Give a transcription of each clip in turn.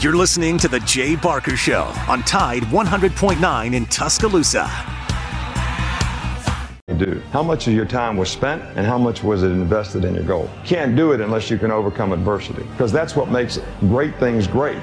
You're listening to The Jay Barker Show on Tide 100.9 in Tuscaloosa. Do. How much of your time was spent and how much was it invested in your goal? Can't do it unless you can overcome adversity because that's what makes great things great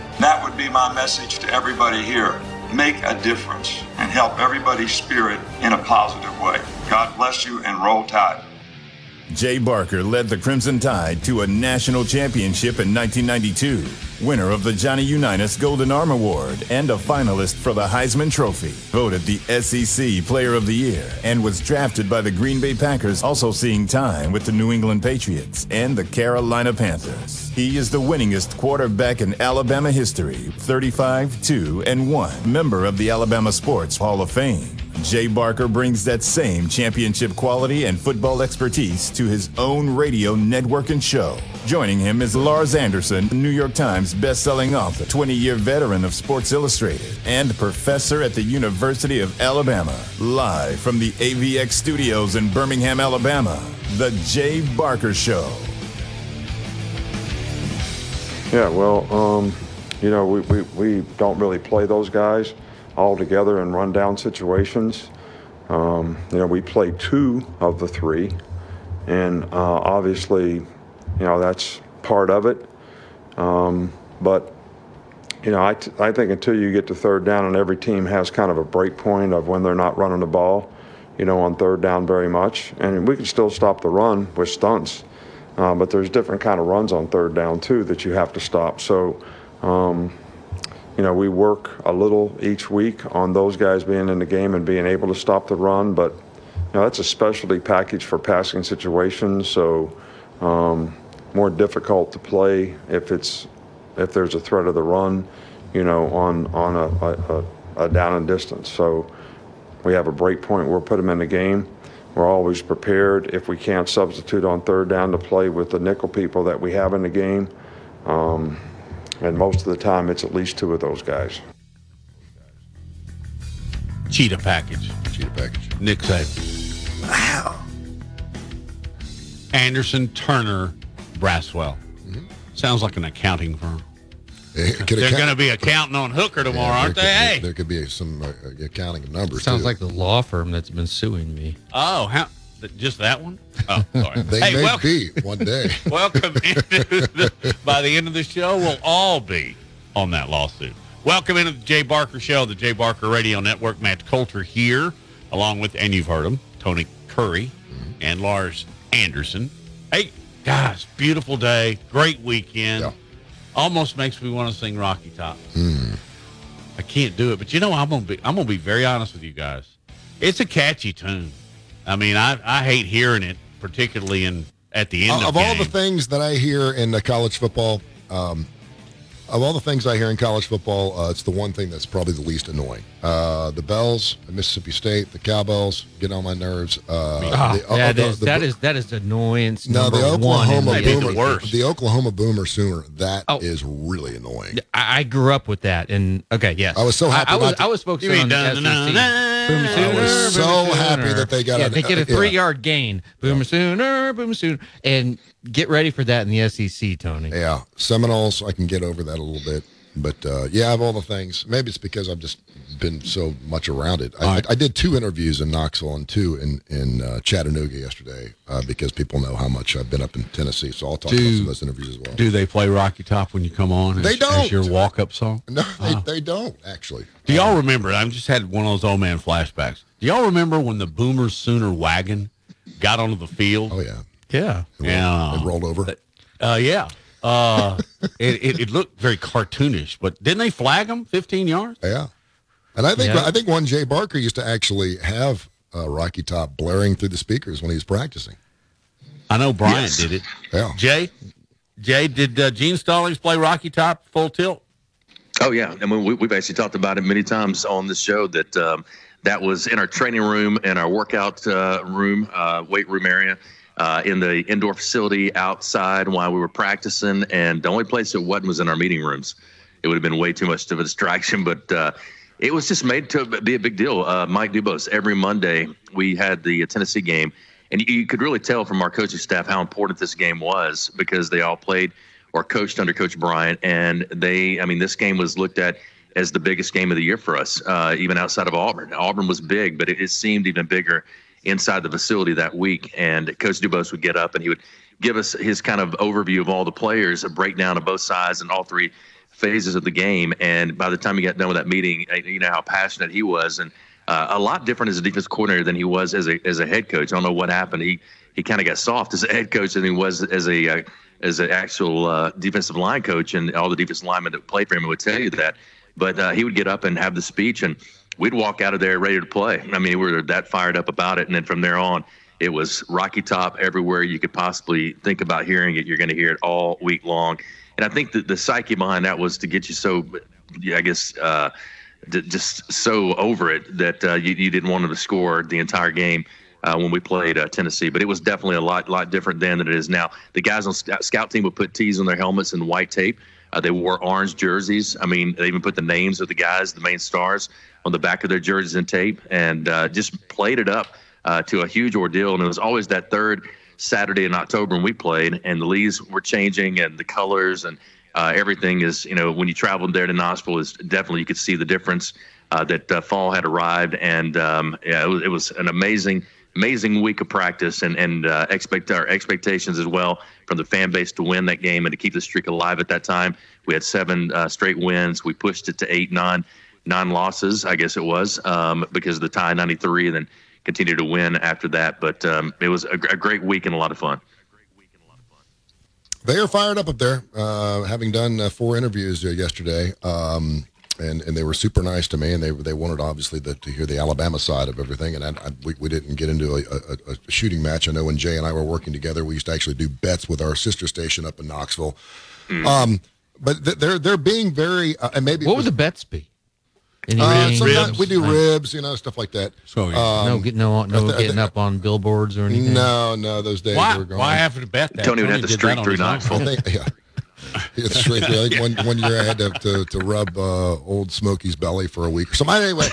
That would be my message to everybody here. Make a difference and help everybody's spirit in a positive way. God bless you and roll tide. Jay Barker led the Crimson Tide to a national championship in 1992, winner of the Johnny Unitas Golden Arm Award and a finalist for the Heisman Trophy, voted the SEC Player of the Year, and was drafted by the Green Bay Packers, also seeing time with the New England Patriots and the Carolina Panthers. He is the winningest quarterback in Alabama history, 35 2 and 1, member of the Alabama Sports Hall of Fame. Jay Barker brings that same championship quality and football expertise to his own radio network and show. Joining him is Lars Anderson, New York Times best-selling author, 20-year veteran of Sports Illustrated, and professor at the University of Alabama. Live from the AVX studios in Birmingham, Alabama, The Jay Barker Show. Yeah, well, um, you know, we, we, we don't really play those guys all together in rundown situations. Um, you know, we play two of the three, and uh, obviously, you know, that's part of it. Um, but, you know, I, t- I think until you get to third down, and every team has kind of a break point of when they're not running the ball, you know, on third down very much. And we can still stop the run with stunts. Uh, but there's different kind of runs on third down too that you have to stop. So, um, you know, we work a little each week on those guys being in the game and being able to stop the run. But, you know, that's a specialty package for passing situations. So, um, more difficult to play if it's if there's a threat of the run, you know, on on a, a, a down and distance. So, we have a break point. We'll put them in the game. We're always prepared if we can't substitute on third down to play with the nickel people that we have in the game. Um, and most of the time, it's at least two of those guys. Cheetah package. Cheetah package. Nick Saban. Wow. Anderson Turner Braswell. Mm-hmm. Sounds like an accounting firm. They're account- going to be accounting on Hooker tomorrow, yeah, aren't they? Hey, there could be some uh, accounting of numbers. Sounds too. like the law firm that's been suing me. Oh, how? Just that one? Oh, sorry. they hey, may welcome, be one day. welcome. The, by the end of the show, we'll all be on that lawsuit. Welcome into the Jay Barker Show, the Jay Barker Radio Network. Matt Coulter here, along with, and you've heard him, Tony Curry mm-hmm. and Lars Anderson. Hey, guys, beautiful day, great weekend. Yeah. Almost makes me want to sing Rocky Top. Mm. I can't do it, but you know I'm gonna be I'm gonna be very honest with you guys. It's a catchy tune. I mean, I I hate hearing it, particularly in at the end uh, of, of all the things that I hear in the college football. Um, of all the things I hear in college football, uh, it's the one thing that's probably the least annoying. Uh, the bells, at Mississippi State, the cowbells get on my nerves. Uh, the, that the- that is that is annoyance. no, the number one in Oklahoma the Boomer, SEC. the Oklahoma Boomer Sooner. That is Oh. really annoying. I, I grew up with that, and okay, yes, I was so happy I, I was not to- I was focusing You mean on the dun, SEC. dun, dun, Boomer. Sooner, I was Boomer so Sooner. happy that they got yeah, a- they get a yeah. three yard gain. Boomer Sooner, Boomer Sooner, and get ready for that in the SEC, Tony. Yeah, Seminoles, I can get over that a little bit. But uh, yeah, of all the things, maybe it's because I've just been so much around it. I, I, I did two interviews in Knoxville and two in in uh, Chattanooga yesterday uh, because people know how much I've been up in Tennessee. So I'll talk about Do- some of those interviews as well. Do they play Rocky Top when you come on? As, They don't. As your walk up song? No, they, they don't actually. Do y'all remember? I just had one of those old man flashbacks. Do y'all remember when the Boomer Sooner wagon got onto the field? Oh yeah, Yeah, yeah. it rolled over. Uh, yeah. Uh, it, it, it looked very cartoonish, but didn't they flag him 15 yards? Yeah, and I think Yeah. I think one Jay Barker used to actually have uh, Rocky Top blaring through the speakers when he was practicing. I know Brian Yes. did it. Yeah, Jay, Jay, did uh, Gene Stallings play Rocky Top full tilt? Oh yeah, I mean we, we've actually talked about it many times on this show that um, that was in our training room, in our workout uh, room, uh, weight room area, uh, in the indoor facility outside while we were practicing, and the only place it wasn't was in our meeting rooms. It would have been way too much of a distraction, but uh, it was just made to be a big deal. Uh, Mike Dubose, every Monday we had the Tennessee game, and you could really tell from our coaching staff how important this game was because they all played or coached under Coach Bryant, and they, I mean, this game was looked at as the biggest game of the year for us, uh, even outside of Auburn. Auburn was big, but it, it seemed even bigger inside the facility that week. And Coach Dubose would get up and he would give us his kind of overview of all the players, a breakdown of both sides and all three phases of the game. And by the time he got done with that meeting, uh, you know how passionate he was, and uh, a lot different as a defense coordinator than he was as a as a head coach. I don't know what happened. He he kind of got soft as a head coach than he was as a uh, as an actual uh, defensive line coach, and all the defensive linemen that played for him would tell you that. But uh, he would get up and have the speech, and we'd walk out of there ready to play. I mean, we were that fired up about it, and then from there on, it was Rocky Top everywhere you could possibly think about hearing it. You're going to hear it all week long, and I think that the psyche behind that was to get you so, I guess. Uh, just so over it that uh, you, you didn't want to score the entire game uh, when we played uh, Tennessee. But it was definitely a lot lot different then than it is now. The guys on scout, scout team would put T's on their helmets and white tape. Uh, they wore orange jerseys. I mean, they even put the names of the guys, the main stars, on the back of their jerseys and tape, and uh, just played it up uh, to a huge ordeal. And it was always that third Saturday in October when we played, and the leaves were changing, and the colors and uh, everything is, you know, when you traveled there to Knoxville, is definitely you could see the difference uh, that uh, fall had arrived, and um, yeah, it was, it was an amazing, amazing week of practice, and and uh, expect our expectations as well from the fan base to win that game and to keep the streak alive. At that time, we had seven uh, straight wins. We pushed it to eight, nine, nine losses, I guess it was, um, because of the tie '93, and then continued to win after that. But um, it was a, a great week and a lot of fun. They are fired up up there, uh, having done uh, four interviews uh, yesterday, um, and and they were super nice to me, and they they wanted obviously the, to hear the Alabama side of everything, and I, I, we, we didn't get into a, a, a shooting match. I know when Jay and I were working together, we used to actually do bets with our sister station up in Knoxville. Um, but th- they're they're being very, uh, and maybe What was- would the bets be? uh, Anything? sometimes we do Like, ribs, you know, stuff like that. So, yeah. Um, no, get no, no th- getting think- up on billboards or anything. No, no, those days Why, were gone. why have to bet that? Don't even Tony have to did streak through. Knoxville. I yeah. It's straight through. I think one, one year I had to, to, to rub uh, old Smokey's belly for a week or something. Anyway,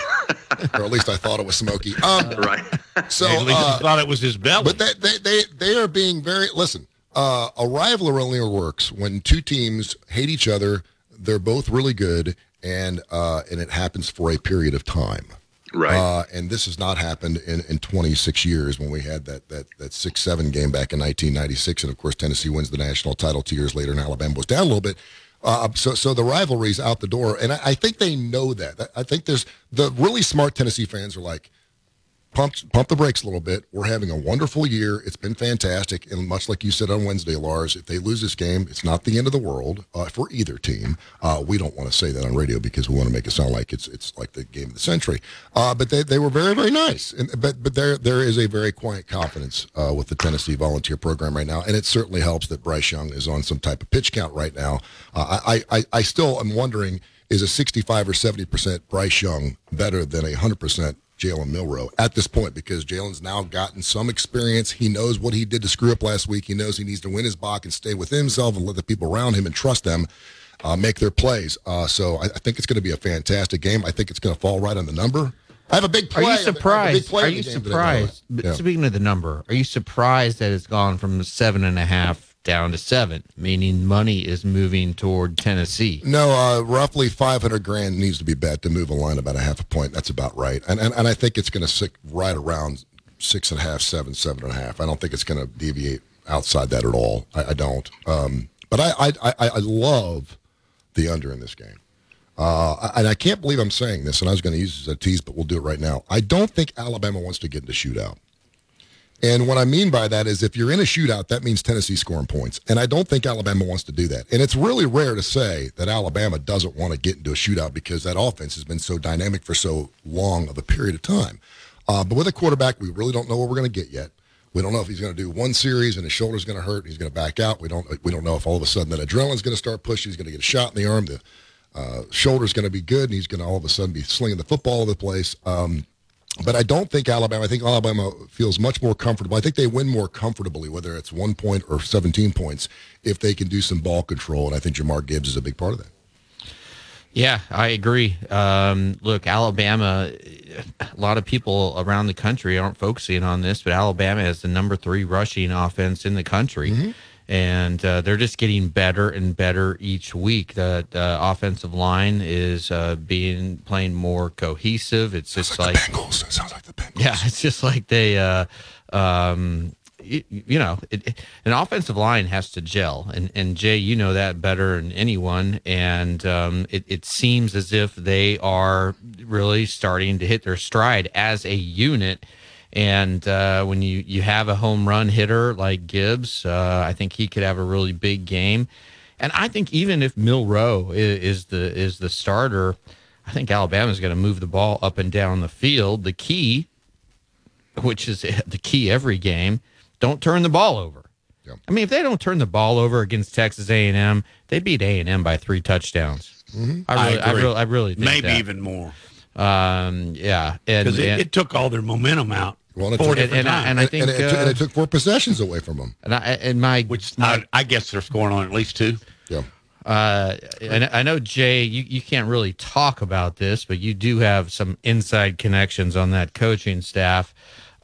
or at least I thought it was Smokey. Um, Right. so, At least uh, he thought it was his belly. but they, they, they, they are being very, listen, uh, a rivalry only works when two teams hate each other, they're both really good, and, uh, and it happens for a period of time. Right. Uh, and this has not happened in, in 26 years when we had that, that, that 6 7 game back in 1996. And of course, Tennessee wins the national title two years later, and Alabama was down a little bit. Uh, so, so the rivalry's out the door. And I, I think they know that. I think there's the really smart Tennessee fans are like, pump pump the brakes a little bit. We're having a wonderful year. It's been fantastic, and much like you said on Wednesday, Lars, if they lose this game, it's not the end of the world uh, for either team. Uh, we don't want to say that on radio because we want to make it sound like it's it's like the game of the century. Uh, but they, they were very very nice, and, but but there there is a very quiet confidence uh, with the Tennessee Volunteer Program right now, and it certainly helps that Bryce Young is on some type of pitch count right now. Uh, I, I I still am wondering is a 65 or 70 percent Bryce Young better than a 100 percent Jalen Milroe at this point because Jalen's now gotten some experience. He knows what he did to screw up last week. He knows he needs to win his block and stay with himself and let the people around him and trust them uh, make their plays. Uh, so I, I think it's going to be a fantastic game. I think it's going to fall right on the number. I have a big play. Are you have a- I have a big surprised? Are you game today, surprised? Yeah. Speaking of the number, are you surprised that it's gone from seven and a half down to seven? Meaning money is moving toward Tennessee. No, uh, roughly 500 grand needs to be bet to move a line about a half a point. That's about right. And and, and I think it's going to sit right around six and a half, seven, seven and a half. I don't think it's going to deviate outside that at all. I, I don't. Um, but I, I, I, I love the under in this game. Uh, and I can't believe I'm saying this, and I was going to use this as a tease, but we'll do it right now. I don't think Alabama wants to get into shootout. And what I mean by that is if you're in a shootout, that means Tennessee scoring points. And I don't think Alabama wants to do that. And it's really rare to say that Alabama doesn't want to get into a shootout because that offense has been so dynamic for so long of a period of time. Uh, but with a quarterback, we really don't know what we're going to get yet. We don't know if he's going to do one series and his shoulder's going to hurt. And he's going to back out. We don't. We don't know if all of a sudden that adrenaline's going to start pushing. He's going to get a shot in the arm. The uh, shoulder's going to be good, and he's going to all of a sudden be slinging the football all over the place. Um, but I don't think Alabama. I think Alabama feels much more comfortable. I think they win more comfortably, whether it's one point or 17 points, if they can do some ball control. And I think Jahmyr Gibbs is a big part of that. Yeah, I agree. Um, look, Alabama, a lot of people around the country aren't focusing on this, but Alabama has the number three rushing offense in the country. And uh, they're just getting better and better each week. The, the offensive line is uh, being playing more cohesive. It's just like, Bengals. It sounds like the Bengals. yeah, it's just like they, uh, um, you, you know, it, it- an offensive line has to gel, and and Jay, you know that better than anyone. And um, it it seems as if they are really starting to hit their stride as a unit. And uh, when you you have a home run hitter like Gibbs, uh, I think he could have a really big game. And I think even if Milroe is, is the is the starter, I think Alabama's going to move the ball up and down the field. The key which is the key every game. Don't turn the ball over. Yeah. I mean, if they don't turn the ball over against Texas A and M, they beat A and M by three touchdowns. I really, I, agree. really, I really think Maybe that. even more Um, yeah, and because it, and, it took all their momentum out Well, it four took- different and I- and I think and, it, uh, and it took four possessions away from them. and I and my which my, I, I guess they're scoring on at least two. Yeah. Uh, and I know Jay, you, you can't really talk about this, but you do have some inside connections on that coaching staff.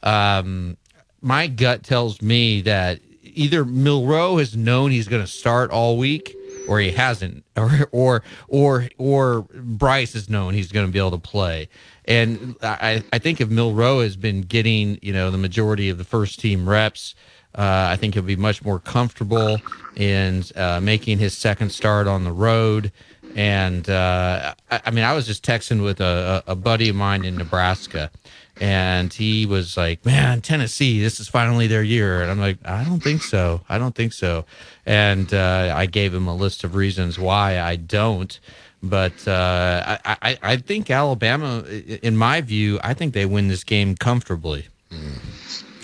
Um, my gut tells me that either Milroe has known he's going to start all week, or he hasn't, or or or or Bryce has known he's going to be able to play. And I, I think if Milroe has been getting you know the majority of the first team reps, uh, I think he'll be much more comfortable in uh, making his second start on the road. And uh, I, I mean, I was just texting with a, a a buddy of mine in Nebraska, and he was like, "Man, Tennessee, this is finally their year." And I'm like, "I don't think so. I don't think so." And uh, I gave him a list of reasons why I don't. But uh, I, I, I think Alabama, in my view, I think they win this game comfortably.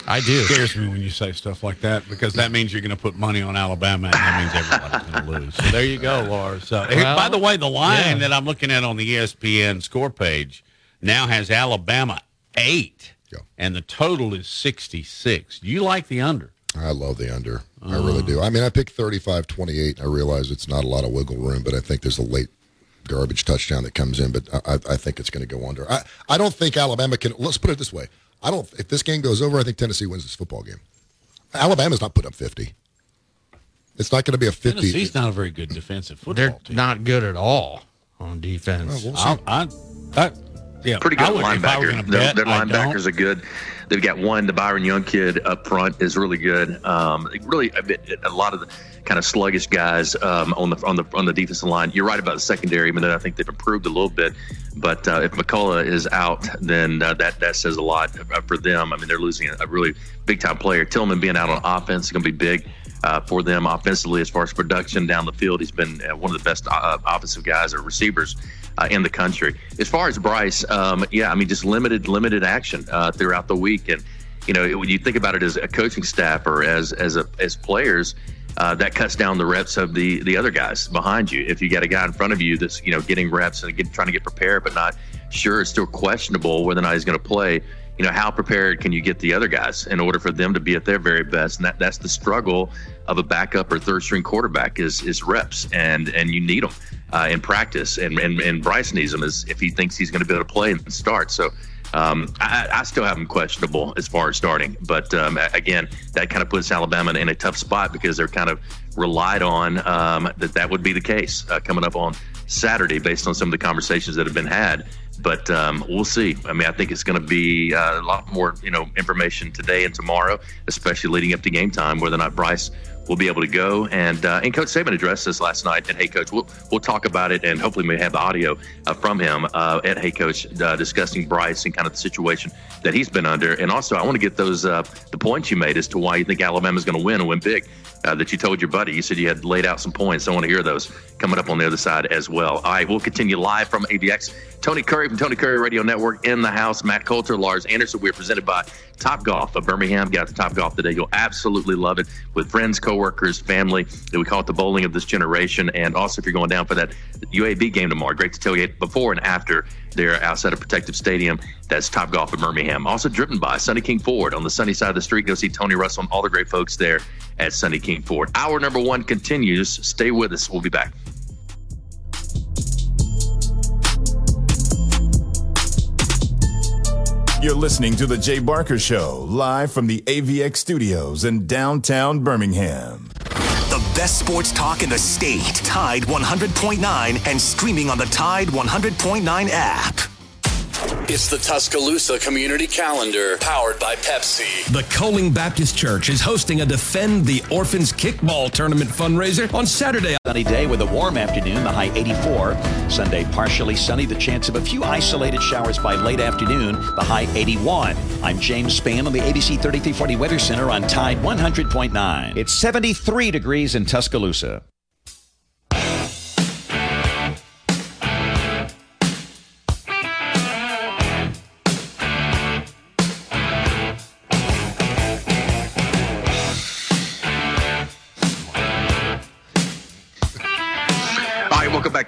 I do. It scares me when you say stuff like that because that means you're going to put money on Alabama and that means everybody's going to lose. So there you go, Lars. So, Well, by the way, the line yeah. that I'm looking at on the ESPN score page now has Alabama eight, Yeah. and the total is 66. Do you like the under? I love the under. I uh. really do. I mean, I picked 35 28. I realize it's not a lot of wiggle room, but I think there's a late garbage touchdown that comes in, but I, I think it's going to go under. I, I don't think Alabama can. Let's put it this way. I don't. If this game goes over, I think Tennessee wins this football game. Alabama's not putting up 50. It's not going to be a 50. Tennessee's not a very good defensive football They're team. not good at all on defense. We'll see. I, I, I, yeah, Pretty good would- if I were linebacker. Their, their linebackers are good. they've got one, the Byron Young kid up front is really good. Um, really, a, bit, a lot of the kind of sluggish guys um, on the on the on the defensive line. You're right about the secondary, even though I think they've improved a little bit. But uh, if McCullough is out, then uh, that that says a lot for them. I mean, they're losing a really big time player. Tillman being out on offense is going to be big. Uh, for them offensively, as far as production down the field, he's been uh, one of the best uh, offensive guys or receivers uh, in the country. As far as Bryce, um, yeah, I mean, just limited limited action uh, throughout the week, and you know, when you think about it as a coaching staff or as as a, as players, uh, that cuts down the reps of the the other guys behind you. If you got a guy in front of you that's you know getting reps and get, trying to get prepared, but not sure, it's still questionable whether or not he's going to play. You know, how prepared can you get the other guys in order for them to be at their very best? And that, that's the struggle of a backup or third string quarterback is is reps, and and you need them uh, in practice. And, and and Bryce needs them as if he thinks he's going to be able to play and start. So um, I, I, still have them questionable as far as starting, but um, again, that kind of puts Alabama in a tough spot because they're kind of relied on um, that that would be the case uh, coming up on Saturday, based on some of the conversations that have been had. But um, we'll see. I mean, I think it's going to be uh, a lot more, you know, information today and tomorrow, especially leading up to game time, whether or not Bryce will be able to go. And uh, and Coach Saban addressed this last night. And hey, Coach, we'll we'll talk about it, and hopefully we have the audio uh, from him uh, at Hey Coach uh, discussing Bryce and kind of the situation that he's been under. And also, I want to get those uh, the points you made as to why you think Alabama's going to win and win big. Uh, that you told your buddy. You said you had laid out some points. I want to hear those coming up on the other side as well. All right, we'll continue live from AVX. Tony Curry from Tony Curry Radio Network in the house. Matt Coulter, Lars Anderson. We're presented by Top Golf of Birmingham. Got to Top Golf today. You'll absolutely love it with friends, coworkers, family. We call it the bowling of this generation. And also, if you're going down for that UAB game tomorrow, great to tailgate before and after there outside of Protective Stadium. That's Top Golf of Birmingham. Also driven by Sunny King Ford on the sunny side of the street. Go see Tony Russell and all the great folks there at Sunny King Ford. Hour number one continues. Stay with us. We'll be back. You're listening to The Jay Barker Show, live from the AVX studios in downtown Birmingham. The best sports talk in the state. Tide 100.9 and streaming on the Tide 100.9 app. It's the Tuscaloosa Community Calendar, powered by Pepsi. The Coling Baptist Church is hosting a Defend the Orphans Kickball Tournament fundraiser on Saturday. Sunny day with a warm afternoon, the high 84. Sunday, partially sunny, the chance of a few isolated showers by late afternoon, the high 81. I'm James Spann on the ABC 3340 Weather Center on Tide 100.9. It's 73 degrees in Tuscaloosa.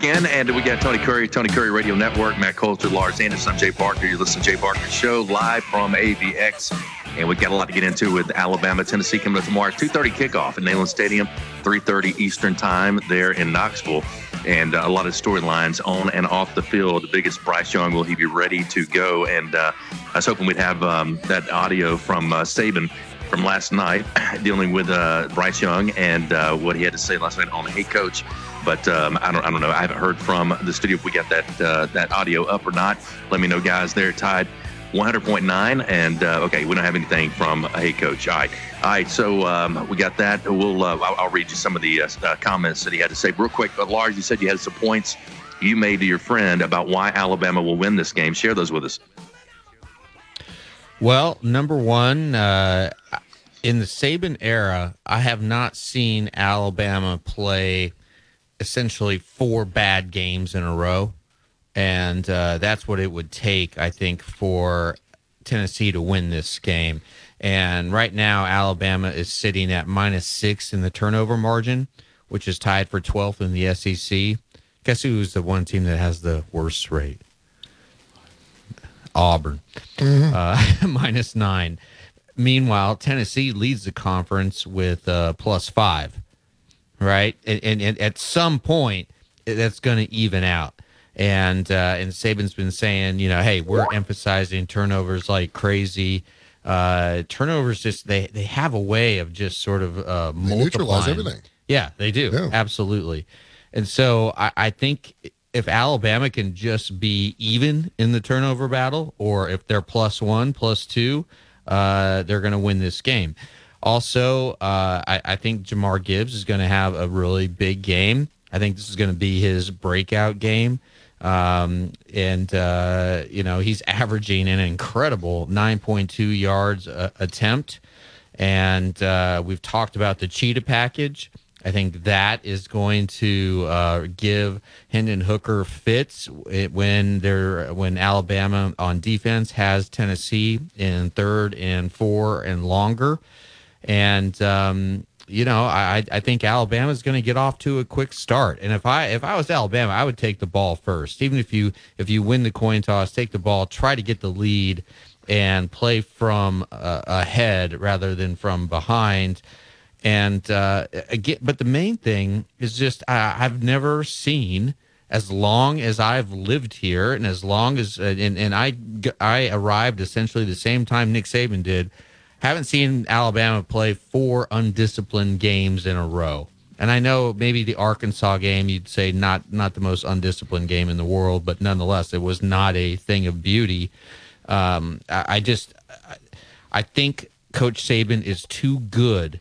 In. And we got Tony Curry, Tony Curry Radio Network, Matt Coulter, Lars Anderson, I'm Jay Barker. You listen to Jay Barker Show live from AVX. And we got a lot to get into with Alabama, Tennessee coming up tomorrow. 2.30 kickoff at Neyland Stadium, 3.30 Eastern time there in Knoxville. And uh, a lot of storylines on and off the field. The biggest Bryce Young, will he be ready to go? And uh, I was hoping we'd have um, that audio from uh, Saban from last night dealing with uh, Bryce Young and uh, what he had to say last night on the Hey Coach. But um, I don't I don't know. I haven't heard from the studio if we got that uh, that audio up or not. Let me know, guys. They're tied 100.9, and uh, okay, we don't have anything from Hey Coach. All right, all right. So um, we got that. We'll uh, I'll, I'll, read you some of the uh, uh, comments that he had to say real quick. But Lars, you said you had some points you made to your friend about why Alabama will win this game. Share those with us. Well, number one, uh, in the Saban era, I have not seen Alabama play essentially four bad games in a row. And uh, that's what it would take, I think, for Tennessee to win this game. And right now, Alabama is sitting at minus six in the turnover margin, which is tied for 12th in the SEC. Guess who's the one team that has the worst rate? Auburn, mm-hmm. uh, minus nine. Meanwhile, Tennessee leads the conference with uh, plus five right? And, and, and at some point, that's going to even out. And uh, and Saban's been saying, you know, hey, we're emphasizing turnovers like crazy. Uh, turnovers just they they have a way of just sort of uh, neutralize everything. Yeah, they do yeah. absolutely. And so I, I think if Alabama can just be even in the turnover battle, or if they're plus one, plus two, uh, they're going to win this game. Also, uh, I, I think Jahmyr Gibbs is going to have a really big game. I think this is going to be his breakout game. Um, and, uh, you know, he's averaging an incredible 9.2 yards a, attempt. And uh, we've talked about the cheetah package. I think that is going to uh, give Hendon Hooker fits when they're when Alabama on defense has Tennessee in third and four and longer, and um, you know I I think Alabama is going to get off to a quick start. And if I if I was Alabama, I would take the ball first, even if you if you win the coin toss, take the ball, try to get the lead, and play from uh, ahead rather than from behind and uh, again, but the main thing is just I, I've never seen as long as I've lived here and as long as uh, and, and I I arrived essentially the same time Nick Saban did. Haven't seen Alabama play four undisciplined games in a row. And I know maybe the Arkansas game you'd say not not the most undisciplined game in the world, but nonetheless it was not a thing of beauty. Um, I, I just I, think Coach Saban is too good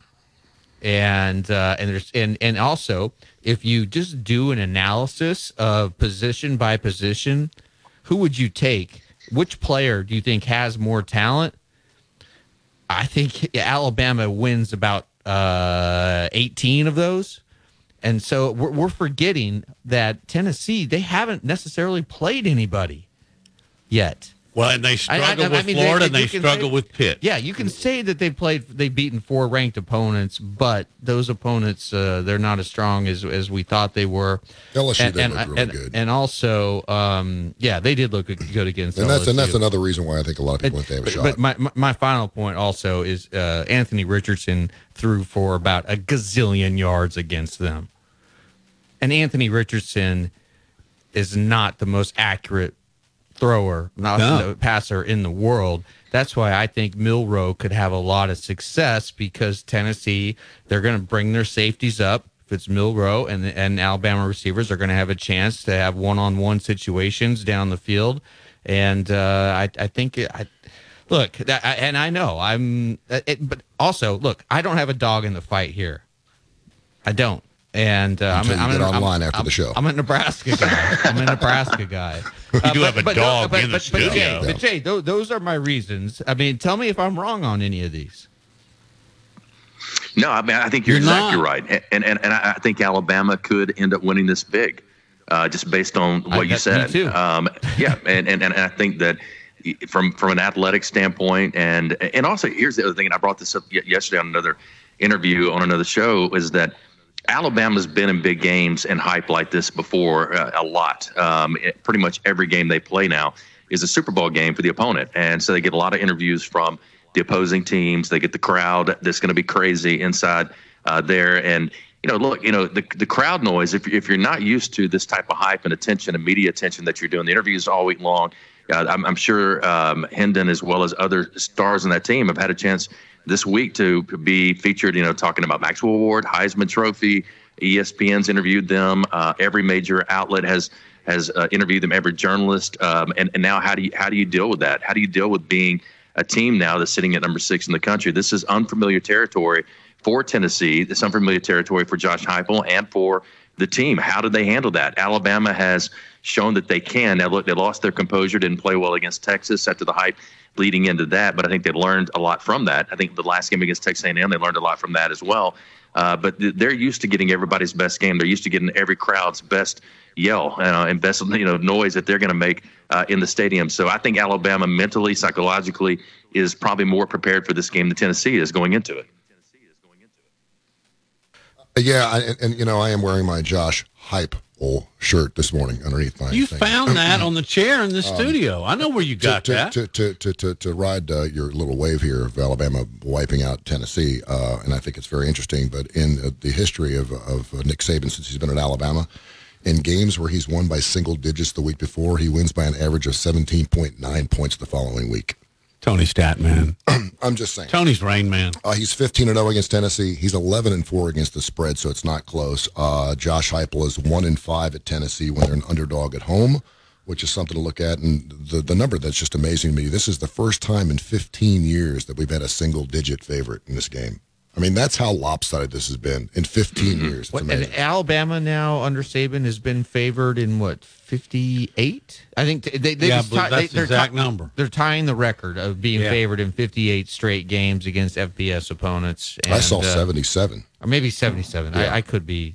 and uh, and there's and and also if you just do an analysis of position by position, who would you take? Which player do you think has more talent? I think Alabama wins about uh, 18 of those. And so we're, we're forgetting that Tennessee, they haven't necessarily played anybody yet. Well, and they struggle I, I, with I mean, Florida, they, they, and they struggle say, with Pitt. Yeah, you can say that they played, they've beaten four ranked opponents, but those opponents, uh, they're not as strong as as we thought they were. LSU and, did and, look really and, good, and also, um, yeah, they did look good against. And LSU. that's and that's another reason why I think a lot of people but, think they have a but, shot. But my, my my final point also is uh, Anthony Richardson threw for about a gazillion yards against them, and Anthony Richardson is not the most accurate thrower, not No. the passer in the world. That's why I think Milroe could have a lot of success because Tennessee, they're going to bring their safeties up. If it's Milrow and and Alabama receivers are going to have a chance to have one-on-one situations down the field, and uh, I I think it, I look that, I- and I know I'm, it, but also look, I don't have a dog in the fight here. I don't. And uh, Until I'm, you I'm get I'm- online after I'm- the show. I'm a Nebraska guy. I'm a Nebraska guy. You Uh, do but- have a but no, dog but- in the but- but Jay, studio. but Jay, tho- those are my reasons. I mean, tell me if I'm wrong on any of these. No, I mean I think you're, You're exactly not. right, and and and I think Alabama could end up winning this big, uh, just based on I- what you that- me said. too. Um, yeah, and, and and I think that from from an athletic standpoint, and and also here's the other thing, and I brought this up yesterday on another interview on another show, is that Alabama's been in big games and hype like this before uh, a lot. Um, it- pretty much every game they play now is a Super Bowl game for the opponent, and so they get a lot of interviews from the opposing teams. They get the crowd that's going to be crazy inside uh, there, and you know, look, you know, the the crowd noise. If if you're not used to this type of hype and attention and media attention that you're doing, the interviews all week long. Uh, I'm, I'm sure um, Hendon, as well as other stars in that team, have had a chance this week to be featured. You know, talking about Maxwell Award, Heisman Trophy. ESPN's interviewed them. Uh, every major outlet has has uh, interviewed them. Every journalist. Um, and and now, how do you how do you deal with that? How do you deal with being a team now that's sitting at number six in the country? This is unfamiliar territory for Tennessee. This unfamiliar territory for Josh Heupel and for the team. How did they handle that? Alabama has shown that they can. Now, look, they lost their composure, didn't play well against Texas after the hype leading into that, but I think they learned a lot from that. I think the last game against Texas A&M, they learned a lot from that as well. Uh, but th- they're used to getting everybody's best game. They're used to getting every crowd's best yell uh, and best you know noise that they're going to make uh, in the stadium. So I think Alabama mentally, psychologically, is probably more prepared for this game than Tennessee is going into it. Yeah, I, and, and you know I am wearing my Josh Hype shirt this morning underneath my. You thing. found that on the chair in the Um, studio. I know where you got to, that. To, to, to, to, to ride uh, your little wave here of Alabama wiping out Tennessee, uh, and I think it's very interesting. But in uh, the history of, of uh, Nick Saban since he's been at Alabama, in games where he's won by single digits the week before, he wins by an average of 17.9 points the following week. Tony Statman. I'm just saying. Tony's Rain Man. Uh, he's 15 and 0 against Tennessee. He's 11 and 4 against the spread, so it's not close. Uh, Josh Heupel is 1 and 5 at Tennessee when they're an underdog at home. which is something to look at. And the the number that's just amazing to me. This is the first time in 15 years that we've had a single digit favorite in this game. I mean, that's how lopsided this has been in 15 years. It's What, amazing. and Alabama now under Saban has been favored in what 58? I think they they, they Yeah, I just believe tie- that's they, the they're exact ti- number. They're tying the record of being Yeah. favored in 58 straight games against FBS opponents. I saw uh, 77. or maybe 77. Yeah. I, I could be.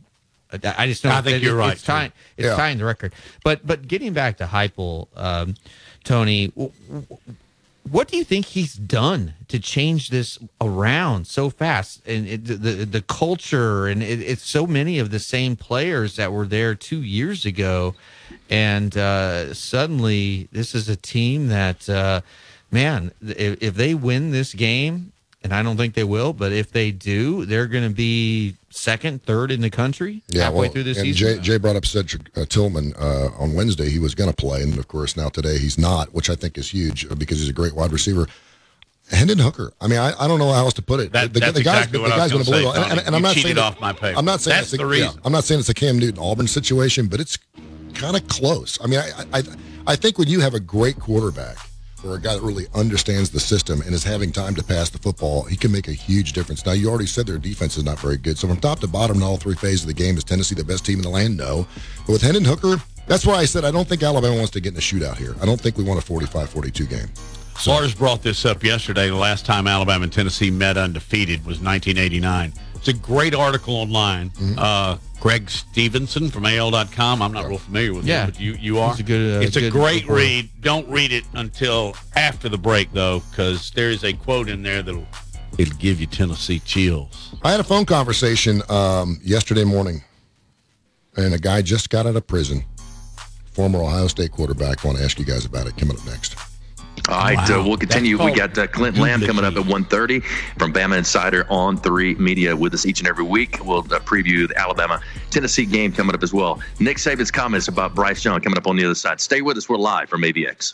I I just know. I think you're it- right, It's tying. It's Yeah. tying the record. But but getting back to Heupel, um, Tony, w- w- what do you think he's done to change this around so fast? And it, the the culture and it, it's so many of the same players that were there two years ago, and uh, suddenly this is a team that, uh, man, if, if they win this game. And I don't think they will, but if they do, they're going to be second, third in the country halfway well, through the season. Jay, Jay brought up Cedric uh, Tillman uh, on Wednesday. He was going to play, and of course now today he's not, which I think is huge uh, because he's a great wide receiver. Hendon Hooker. I mean, I, I don't know how else to put it. That- the, that's the guy's, exactly the what guy's going to believe. Tony, and, and, and I'm You not saying cheated off my paper. I'm not saying That's it's a, the yeah. I'm not saying it's a Cam Newton Auburn situation, but it's kind of close. I mean, I, I I think when you have a great quarterback or a guy that really understands the system and is having time to pass the football, he can make a huge difference. Now, you already said their defense is not very good. So from top to bottom in all three phases of the game, is Tennessee the best team in the land? No. But with Hendon Hooker, that's why I said I don't think Alabama wants to get in a shootout here. I don't think we want a 45-42 game. Lars brought this up yesterday. The last time Alabama and Tennessee met undefeated was 1989. It's a great article online. Mm-hmm. Uh, Creg Stephenson from AL.com. I'm not real familiar with Yeah. him, but you, you are. He's a good, uh, it's a great reporter. read. Don't read it until after the break, though, because there is a quote in there that'll it'll give you Tennessee chills. I had a phone conversation um, yesterday morning, and a guy just got out of prison. Former Ohio State quarterback. I want to ask you guys about it. Coming up next. All right, Wow. uh, we'll continue. We got uh, Clint Lamb coming up at 1.30 from Bama Insider on 3 Media with us each and every week. We'll uh, preview the Alabama-Tennessee game coming up as well. Nick Saban's comments about Bryce Young coming up on the other side. Stay with us. We're live from AVX.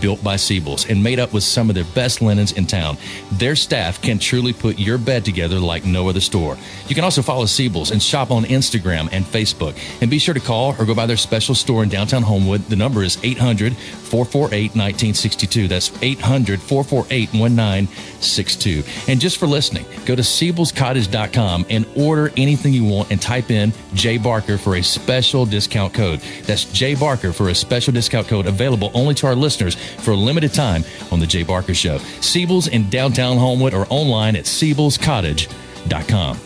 built by Siebel's and made up with some of their best linens in town. Their staff can truly put your bed together like no other store. You can also follow Siebel's and shop on Instagram and Facebook. And be sure to call or go by their special store in downtown Homewood. The number is 800 448 1962. That's 800 448 1962. And just for listening, go to Siebel'sCottage.com and order anything you want and type in J Barker for a special discount code. That's J Barker for a special discount code available only to our listeners for a limited time on The Jay Barker Show. Siebel's in downtown Homewood or online at Siebel'sCottage.com.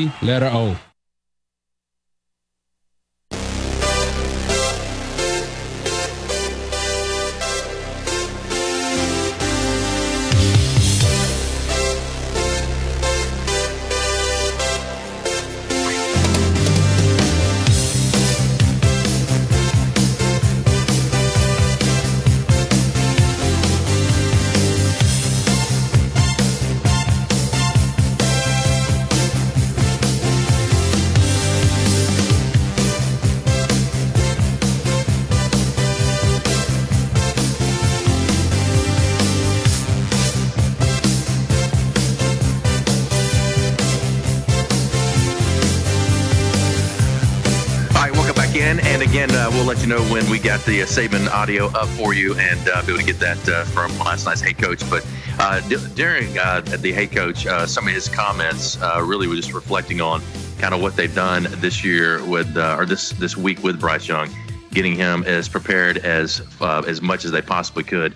letter O. we got the uh, Saban audio up for you and uh, be able to get that uh, from last night's head coach. But uh, d- during uh, the head coach, uh, some of his comments really were just reflecting on kind of what they've done this year with, or this this week with Bryce Young, getting him as prepared as as much as they possibly could,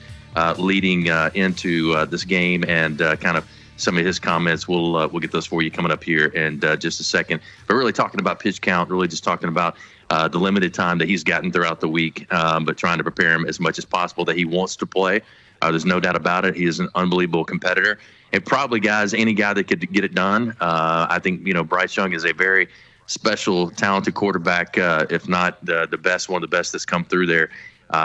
leading into this game and kind of some of his comments. We'll uh, we'll get those for you coming up here in uh, just a second. But really talking about pitch count, really just talking about uh, the limited time that he's gotten throughout the week, um, but trying to prepare him as much as possible that he wants to play. Uh, there's no doubt about it. He is an unbelievable competitor, and probably guys, any guy that could get it done. Uh, I think you know Bryce Young is a very special, talented quarterback, uh, if not the the best, one of the best that's come through there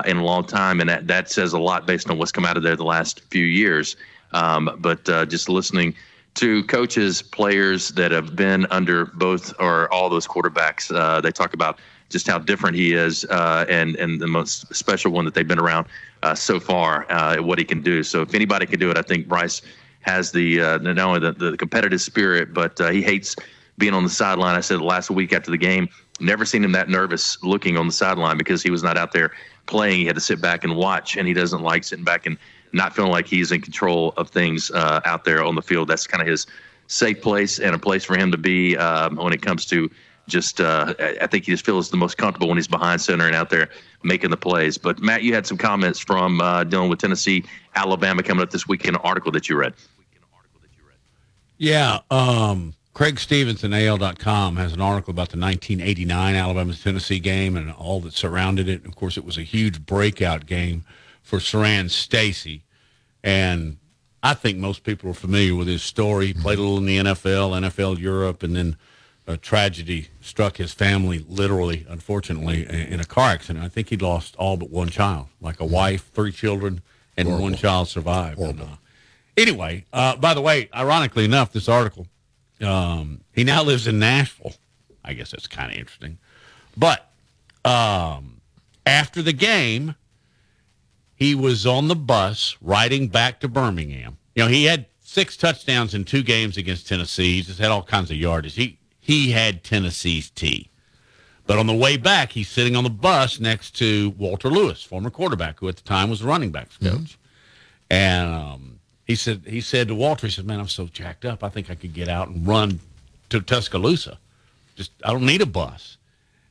in a long time, and that that says a lot based on what's come out of there the last few years. Um, but uh, just listening to coaches, players that have been under both or all those quarterbacks. Uh, they talk about just how different he is, uh, and and the most special one that they've been around uh, so far, uh, what he can do. So if anybody can do it, I think Bryce has the uh, not only the, the competitive spirit, but he hates being on the sideline. I said last week after the game, never seen him that nervous looking on the sideline because he was not out there playing. He had to sit back and watch, and he doesn't like sitting back and not feeling like he's in control of things uh, out there on the field. That's kind of his safe place and a place for him to be um, when it comes to just. Uh, I think he just feels the most comfortable when he's behind center and out there making the plays. But Matt, you had some comments from uh, dealing with Tennessee, Alabama coming up this weekend. An article that you read. Yeah. Um, Creg Stephenson, AL.com, has an article about the 1989 Alabama Tennessee game and all that surrounded it. Of course, it was a huge breakout game for Siran Stacy. And I think most people are familiar with his story. He played a little in the NFL, NFL Europe, and then a tragedy struck his family literally, unfortunately, in a car accident. I think he lost all but one child, like a wife, three children, and Horrible. one child survived. And, uh, anyway, uh, by the way, ironically enough, this article, um, he now lives in Nashville. I guess that's kind of interesting. But um, after the game, he was on the bus riding back to Birmingham. You know, he had six touchdowns in two games against Tennessee. He just had all kinds of yardage. He he had Tennessee's T. But on the way back, he's sitting on the bus next to Walter Lewis, former quarterback, who at the time was the running backs coach. Mm-hmm. And um, he said he said to Walter, he said, "Man, I'm so jacked up. I think I could get out and run to Tuscaloosa. Just I don't need a bus.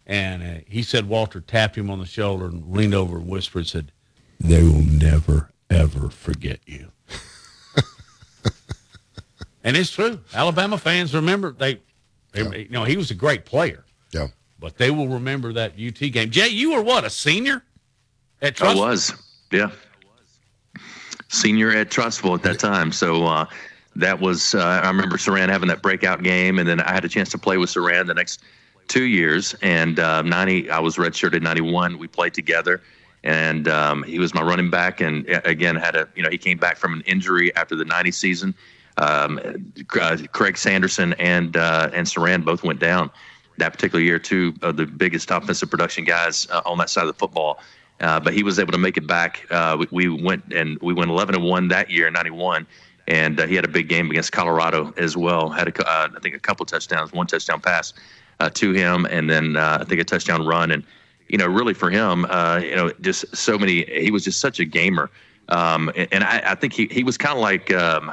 And uh, he said Walter tapped him on the shoulder and leaned over and whispered, said, "They will never ever forget you." and it's true. Alabama fans remember they, they yeah. you know, he was a great player. Yeah. But they will remember that UT game. Jay, you were what a senior at Trussville? I was. Yeah. Senior at Trussville at that time. So uh, that was uh, I remember Siran having that breakout game, and then I had a chance to play with Siran the next two years. And uh, ninety, I was redshirted ninety one. We played together, and um, he was my running back. And again, had a you know he came back from an injury after the ninety season. Um, uh, Craig Sanderson and uh, and Siran both went down that particular year. Two of the biggest offensive production guys uh, on that side of the football. Uh, but he was able to make it back. Uh, we, we, went and we went 11 and one that year, in 91, and uh, he had a big game against Colorado as well. Had a, I think a couple touchdowns, one touchdown pass to him, and then I think a touchdown run. And you know, really for him, uh, you know, just so many. He was just such a gamer, um, and, and I, I, think he he was kind of like um,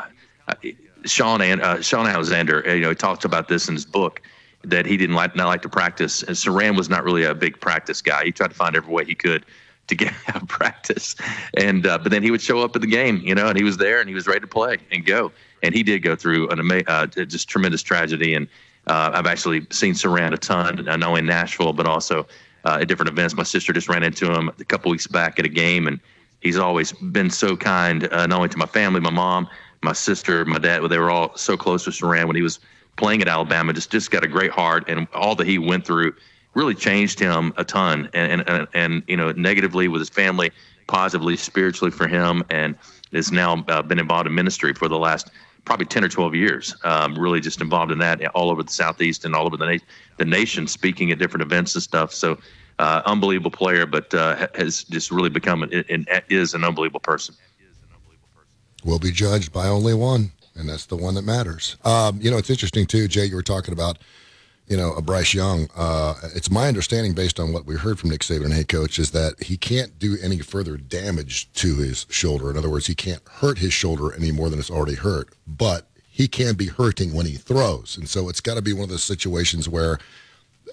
Shaun and uh, Shaun Alexander. You know, he talked about this in his book that he didn't like not like to practice. And Siran was not really a big practice guy. He tried to find every way he could to get out of practice. And uh, but then he would show up at the game, you know, and he was there and he was ready to play and go. And he did go through an ama- uh, just tremendous tragedy. And uh, I've actually seen Siran a ton, uh, not only in Nashville but also uh, at different events. My sister just ran into him a couple weeks back at a game, and he's always been so kind, uh, not only to my family, my mom, my sister, my dad. They were all so close with Siran when he was playing at Alabama. Just just got a great heart, and all that he went through really changed him a ton, and and and you know negatively with his family, positively spiritually for him, and has now uh, been involved in ministry for the last probably 10 or 12 years, um, really just involved in that all over the Southeast and all over the, na- the nation, speaking at different events and stuff. So, uh, unbelievable player, but uh, has just really become an, an, is an unbelievable person. Will be judged by only one, and that's the one that matters. Um, you know, it's interesting too, Jay. You were talking about you know, a Bryce Young. Uh, it's my understanding, based on what we heard from Nick Saban, head coach, is that he can't do any further damage to his shoulder. In other words, he can't hurt his shoulder any more than it's already hurt. But he can be hurting when he throws, and so it's got to be one of those situations where,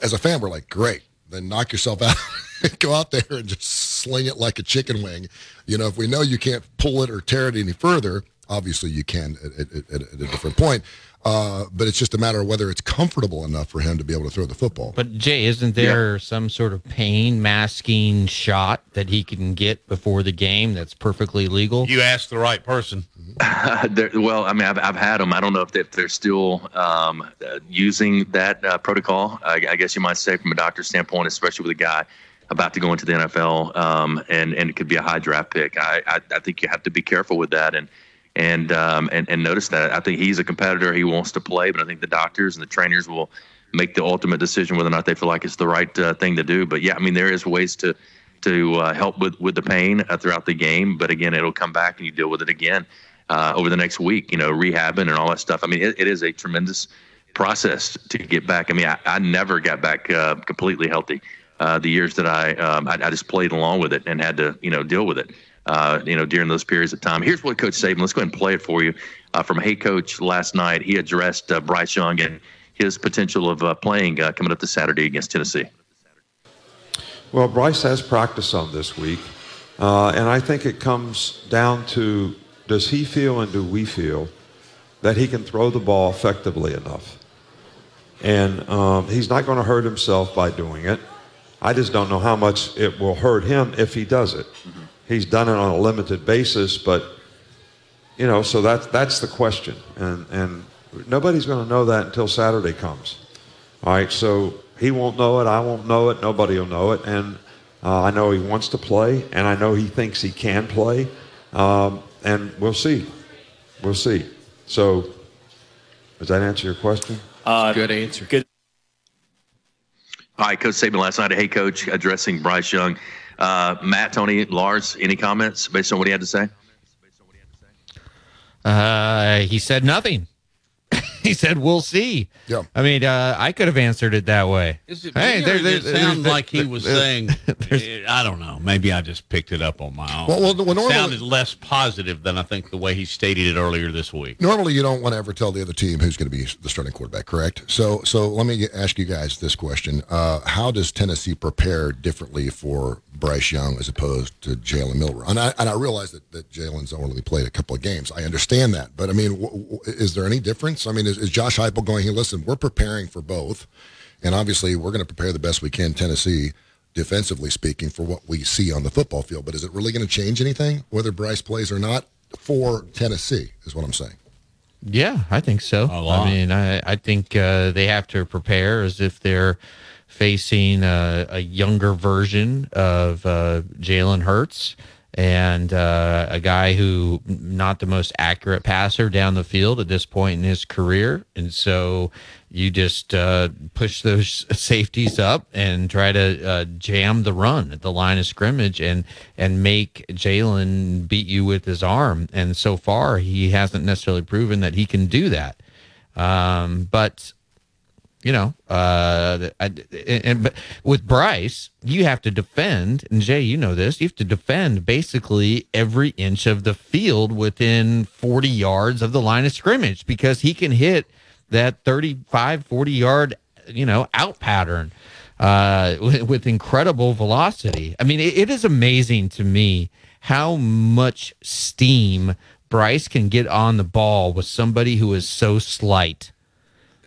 as a fan, we're like, great, then knock yourself out, go out there and just sling it like a chicken wing. You know, if we know you can't pull it or tear it any further, obviously you can at, at, at, at a different point. Uh, but it's just a matter of whether it's comfortable enough for him to be able to throw the football. But Jay, isn't there yeah. some sort of pain masking shot that he can get before the game that's perfectly legal? You asked the right person. Uh, well, I mean, I've, I've had them. I don't know if, they, if they're still um, uh, using that uh, protocol. I, I, guess you might say from a doctor's standpoint, especially with a guy about to go into the NFL, um, and and it could be a high draft pick. I, I, I think you have to be careful with that and and um, and and notice that. I think he's a competitor. He wants to play, but I think the doctors and the trainers will make the ultimate decision whether or not they feel like it's the right uh, thing to do. But yeah, I mean there is ways to to uh, help with with the pain uh, throughout the game. But again, it'll come back and you deal with it again uh, over the next week. You know, rehabbing and all that stuff. I mean, it, it is a tremendous process to get back. I mean, I, I never got back uh, completely healthy. Uh, the years that I, um, I I just played along with it and had to you know deal with it uh, you know, during those periods of time. Here's what Coach Saban, let's go ahead and play it for you. Uh, from Hey Coach last night, he addressed uh, Bryce Young and his potential of uh, playing uh, coming up this Saturday against Tennessee. Well, Bryce has practice on this week, uh, and I think it comes down to does he feel and do we feel that he can throw the ball effectively enough? And um, he's not going to hurt himself by doing it. I just don't know how much it will hurt him if he does it. Mm-hmm he's done it on a limited basis, but you know, so that's that's the question, and and nobody's going to know that until Saturday comes. All right, so he won't know it, I won't know it, nobody will know it, and uh, I know he wants to play, and I know he thinks he can play, um, and we'll see, we'll see. So, does that answer your question? Uh, good answer. Good. All right, Coach Saban last night. Hey, Coach, addressing Bryce Young. Uh, Matt, Tony, Lars, any comments based on what he had to say? Uh, he said nothing. he said, "We'll see." Yeah. I mean, uh, I could have answered it that way. Is it Hey, me, there- or there- did it sound there- like he was there- saying, eh, I don't know. Maybe I just picked it up on my own. Well, well, well, It normally- sounded less positive than I think the way he stated it earlier this week. Normally, you don't want to ever tell the other team who's going to be the starting quarterback, correct? So, so let me ask you guys this question: uh, How does Tennessee prepare differently for Bryce Young as opposed to Jalen Milroe? And I and I realize that, that Jalen's only played a couple of games. I understand that, but I mean, w- w- is there any difference? I mean, is, is Josh Heupel going? Hey, listen, we're preparing for both, and obviously, we're going to prepare the best we can, Tennessee. Defensively speaking, for what we see on the football field, but is it really going to change anything whether Bryce plays or not for Tennessee? Is what I'm saying. Yeah, I think so. lot. I mean, I, I think uh, they have to prepare as if they're facing a, a younger version of uh, Jalen Hurts and uh, a guy who not the most accurate passer down the field at this point in his career, and so you just uh, push those safeties up and try to uh, jam the run at the line of scrimmage and and make Jalen beat you with his arm. And so far, he hasn't necessarily proven that he can do that. Um, but you know, uh, I, and but with Bryce, you have to defend, and Jay, you know this, you have to defend basically every inch of the field within 40 yards of the line of scrimmage because he can hit that 35, 40 yard, you know, out pattern uh, with, with incredible velocity. I mean, it, it is amazing to me how much steam Bryce can get on the ball with somebody who is so slight.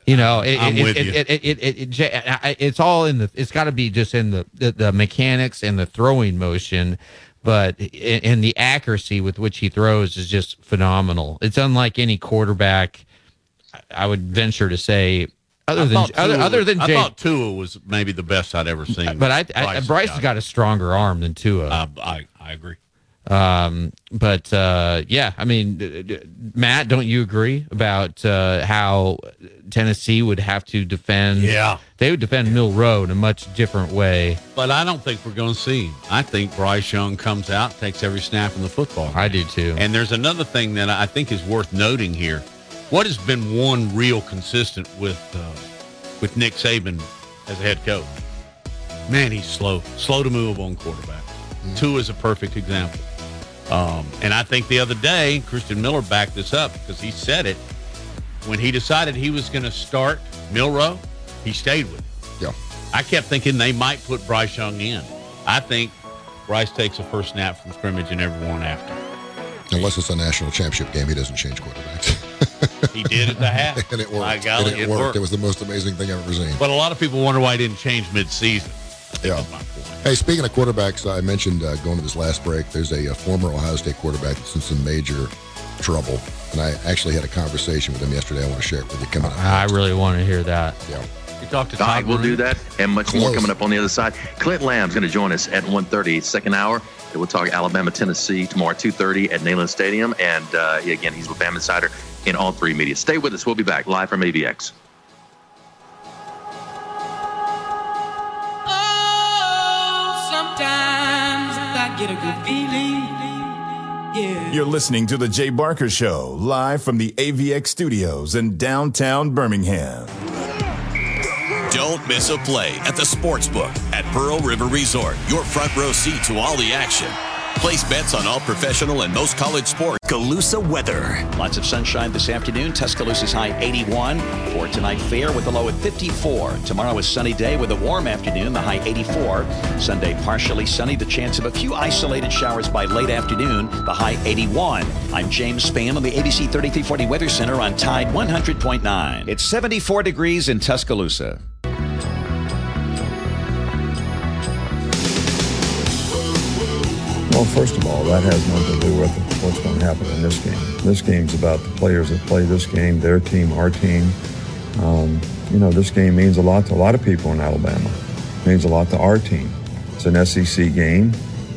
You know, it, I'm it, with it, you. It, it, it, it, I- I- it's all in the. It's got to be just in the, the the mechanics and the throwing motion, but in, in the accuracy with which he throws is just phenomenal. It's unlike any quarterback. I- I would venture to say, other I than thought other, other than I thought Tua was maybe the best I'd ever seen. but I, I Bryce Bryce has got a stronger arm than Tua. Uh, I I agree. Um, but uh, yeah, I mean, Matt, don't you agree about uh, how Tennessee would have to defend? Yeah. they would defend Milroe in a much different way. But I don't think we're going to see him. I think Bryce Young comes out, takes every snap in the football. I do too. And there's another thing that I think is worth noting here. What has been one real consistent with uh, with Nick Saban as a head coach? Man, he's slow, slow to move on quarterback. Tua is a perfect example. Um, and I think the other day, Christian Miller backed this up because he said it when he decided he was going to start Milroe. He stayed with him. Yeah. I kept thinking they might put Bryce Young in. I think Bryce takes a first snap from scrimmage and everyone after. Unless it's a national championship game, he doesn't change quarterbacks. He did at the half. and it worked. My golly, it, it worked. worked. It was the most amazing thing I've ever seen. But a lot of people wonder why he didn't change mid-season. Yeah. Hey, speaking of quarterbacks, I mentioned uh, going to this last break. There's a, uh former Ohio State quarterback that's in some major trouble, and I actually had a conversation with him yesterday. I want to share it with you. Coming up. I really want to hear that. Yeah. You talked to All right, Todd we'll do that and much more coming up on the other side. Clint Lamb's going to join us at 1.30, second hour. And We'll talk Alabama, Tennessee tomorrow at 2.30 at Neyland Stadium. And uh, again, he's with Bama Insider in all three media. Stay with us. We'll be back live from AVX. Get a good feeling. Yeah. You're listening to The Jay Barker Show, live from the AVX studios in downtown Birmingham. Don't miss a play at the Sportsbook at Pearl River Resort. Your front row seat to all the action. Place bets on all professional and most college sports. Calusa weather. Lots of sunshine this afternoon. Tuscaloosa's high 81. For tonight, fair with a low at 54. Tomorrow is sunny day with a warm afternoon, the high 84. Sunday, partially sunny, the chance of a few isolated showers by late afternoon, the high 81. I'm James Spann on the ABC 3340 Weather Center on Tide 100.9. It's 74 degrees in Tuscaloosa. Well, first of all, that has nothing to do with what's going to happen in this game. This game's about the players that play this game, their team, our team. Um, you know, this game means a lot to a lot of people in Alabama. It means a lot to our team. It's an SEC game.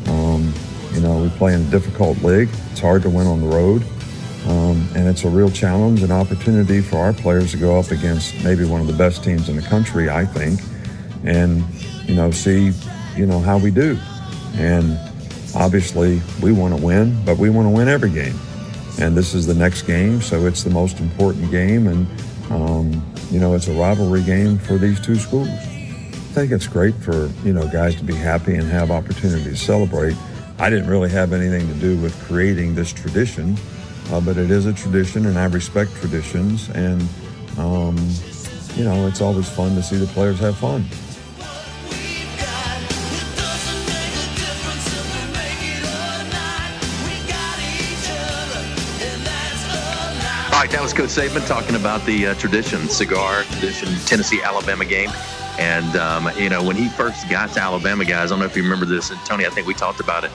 Um, you know, we play in a difficult league. It's hard to win on the road. Um, and it's a real challenge and opportunity for our players to go up against maybe one of the best teams in the country, I think, and, you know, see, you know, how we do. And obviously, we want to win, but we want to win every game. And this is the next game, so it's the most important game. And um, you know, it's a rivalry game for these two schools. I think it's great for, you know, guys to be happy and have opportunity to celebrate. I didn't really have anything to do with creating this tradition, uh, but it is a tradition and I respect traditions. And, um, you know, it's always fun to see the players have fun. Right, that was Coach Saban talking about the uh, tradition, cigar tradition, Tennessee Alabama game. And, um, you know, when he first got to Alabama, guys, I don't know if you remember this. And Tony, I think we talked about it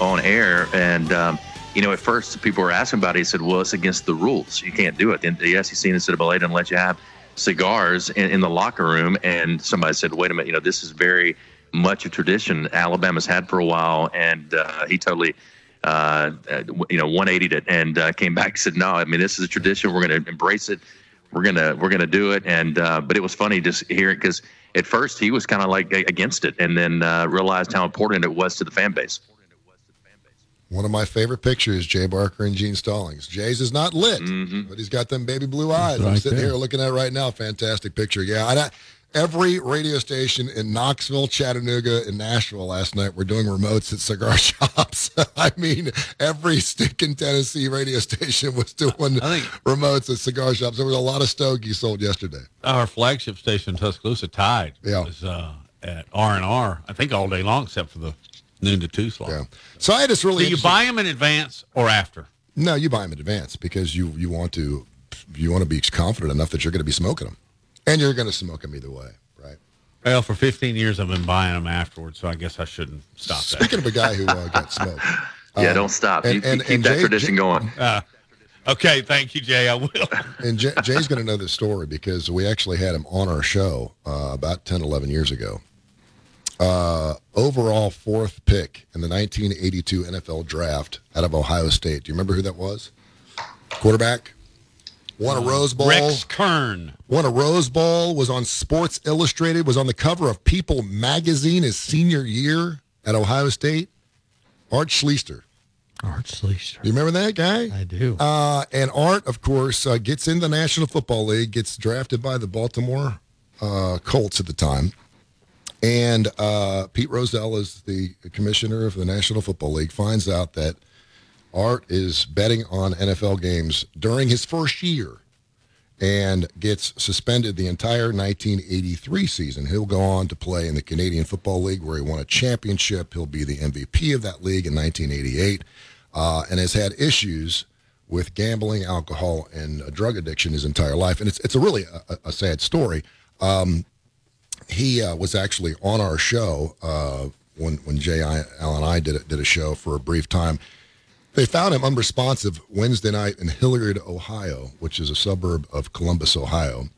on air. And, um, you know, at first people were asking about it. He said, well, it's against the rules. You can't do it. And the SEC and NCAA didn't let you have cigars in, in the locker room. And somebody said, wait a minute, you know, this is very much a tradition Alabama's had for a while. And uh, he totally uh, uh, you know, 180 it and uh, came back and said, no, I mean, this is a tradition. We're going to embrace it. We're going to, we're going to do it. And, uh, but it was funny just hearing because at first he was kind of like against it and then uh, realized how important it was to the fan base. One of my favorite pictures, Jay Barker and Gene Stallings. Jay's is not lit, Mm-hmm. but he's got them baby blue eyes. I'm sitting there. here looking at it right now. Fantastic picture. Yeah. And I, every radio station in Knoxville, Chattanooga, and Nashville last night were doing remotes at cigar shops. I mean, every stinking Tennessee radio station was doing remotes at cigar shops. There was a lot of stogies sold yesterday. Our flagship station, Tuscaloosa, Tide. Yeah. Was uh, at R and R. I think all day long, except for the noon to two slot. Yeah. So I had this really. Do you buy them in advance or after? No, you buy them in advance because you you want to you want to be confident enough that you're going to be smoking them, and you're going to smoke them either way, right? Well, for 15 years, I've been buying them afterwards, so I guess I shouldn't stop that. Speaking of a guy who uh, got smoked, Yeah, um, don't stop. and- you, you and- keep and that Jay- tradition Jay- going. Uh, okay, thank you, Jay. I will. and Jay, Jay's going to know this story because we actually had him on our show uh, about 10, 11 years ago. Uh, overall fourth pick in the 1982 NFL draft out of Ohio State. Do you remember who that was? Quarterback. Won a Rose Bowl. Rex Kern. Won a Rose Bowl. Was on Sports Illustrated. Was on the cover of People magazine his senior year at Ohio State. Art Schlichter. Art Schlichter. You remember that guy? I do. Uh, and Art, of course, uh, gets in the National Football League, gets drafted by the Baltimore uh, Colts at the time. And uh, Pete Rozelle is the commissioner of the National Football League, finds out that Art is betting on NFL games during his first year and gets suspended the entire 1983 season. He'll go on to play in the Canadian Football League where he won a championship. He'll be the MVP of that league in 1988 uh, and has had issues with gambling, alcohol, and drug addiction his entire life. And it's, it's a really a, a sad story. Um, he uh, was actually on our show uh, when, when Jay I, Al and I did a, did a show for a brief time. They found him unresponsive Wednesday night in Hilliard, Ohio, which is a suburb of Columbus, Ohio,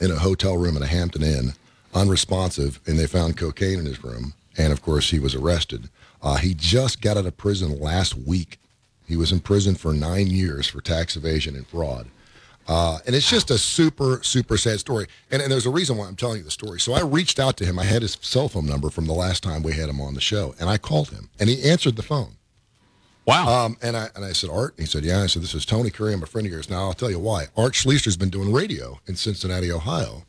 in a hotel room in a Hampton Inn, unresponsive, and they found cocaine in his room. And of course, he was arrested. Uh, he just got out of prison last week. He was in prison for nine years for tax evasion and fraud. Uh, and it's just a super, super sad story. And, and there's a reason why I'm telling you the story. So I reached out to him. I had his cell phone number from the last time we had him on the show, and I called him, and he answered the phone. Wow. Um, and I and I said, Art. He said, Yeah. I said, This is Tony Curry. I'm a friend of yours. Now I'll tell you why. Art Schlichter's been doing radio in Cincinnati, Ohio,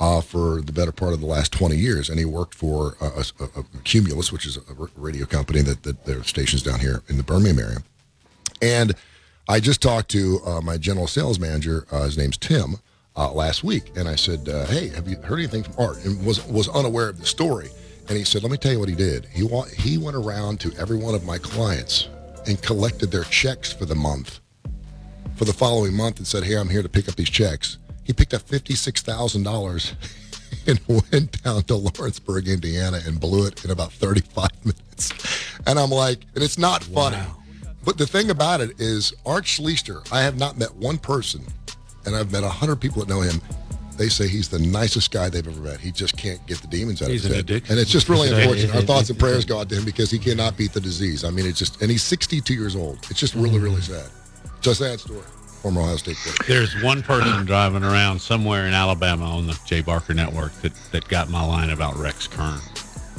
uh, for the better part of the last 20 years, and he worked for uh, a, a, Cumulus, which is a radio company that that their stations down here in the Birmingham area. And I just talked to uh, my general sales manager. Uh, his name's Tim. Uh, last week, and I said, uh, "Hey, have you heard anything from Art?" And was was unaware of the story. And he said, "Let me tell you what he did. He wa- he went around to every one of my clients and collected their checks for the month, for the following month, and said, "Hey, I'm here to pick up these checks." He picked up fifty six thousand dollars and went down to Lawrenceburg, Indiana, and blew it in about thirty five minutes. And I'm like, and it's not funny. But the thing about it is, Art Schlichter, I have not met one person, and I've met 100 people that know him. They say he's the nicest guy they've ever met. He just can't get the demons out He's of an his head. addiction. And it's just really unfortunate. Our thoughts and prayers go out to him because he cannot beat the disease. I mean, it's just, and he's 62 years old. It's just really, really sad. Just a sad story. Former Ohio State player. There's one person driving around somewhere in Alabama on the Jay Barker network that, that got my line about Rex Kern.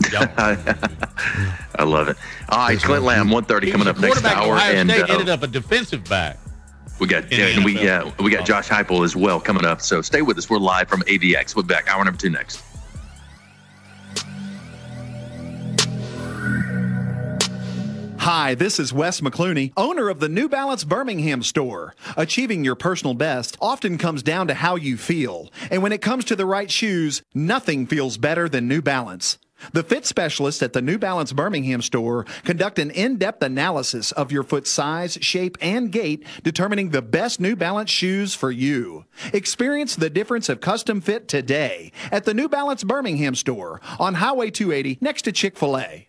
I love it. All right, Clint Lamb, 130 coming up next hour. Ohio and State uh, ended up a defensive back. We got and we uh, we got Josh Heupel as well coming up. So stay with us. We're live from AVX. We'll be back hour number two next. Hi, this is Wes McClooney, owner of the New Balance Birmingham store. Achieving your personal best often comes down to how you feel. And when it comes to the right shoes, nothing feels better than New Balance. The fit specialists at the New Balance Birmingham store conduct an in depth analysis of your foot size, shape, and gait, determining the best New Balance shoes for you. Experience the difference of custom fit today at the New Balance Birmingham store on Highway 280 next to Chick fil A.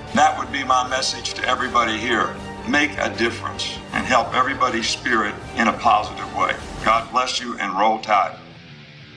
That would be my message to everybody here. Make a difference and help everybody's spirit in a positive way. God bless you and roll tide.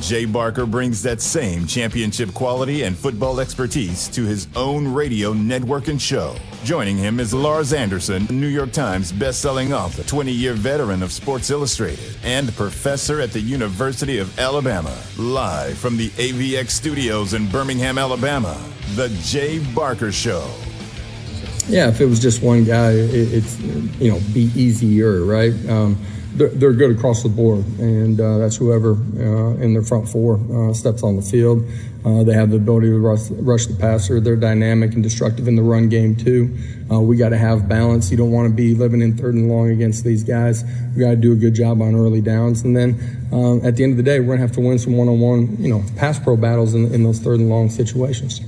Jay Barker brings that same championship quality and football expertise to his own radio network and show. Joining him is Lars Anderson, New York Times best-selling author, 20-year veteran of Sports Illustrated, and professor at the University of Alabama. Live from the AVX studios in Birmingham, Alabama, The Jay Barker Show. Yeah, if it was just one guy, it, it's you know be easier, right? Um, they're, good across the board, and uh, that's whoever uh, in their front four uh, steps on the field. Uh, they have the ability to rush, rush, the passer. They're dynamic and destructive in the run game too. Uh, we got to have balance. You don't want to be living in third and long against these guys. We got to do a good job on early downs, and then uh, at the end of the day, we're gonna have to win some one-on-one, you know, pass pro battles in, in those third and long situations.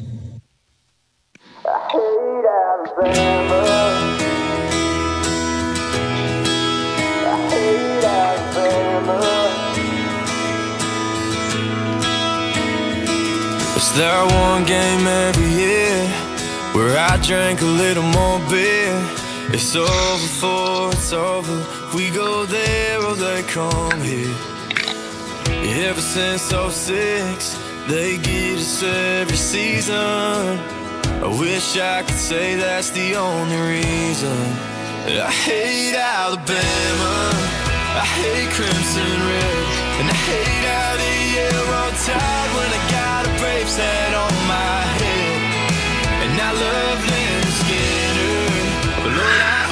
There one game every year where I drink a little more beer? It's over for it's over. We go there or they come here. Ever since 06, they get us every season. I wish I could say that's the only reason. I hate Alabama. I hate Crimson Red. And I hate the tide when I got hat on my head. And I love.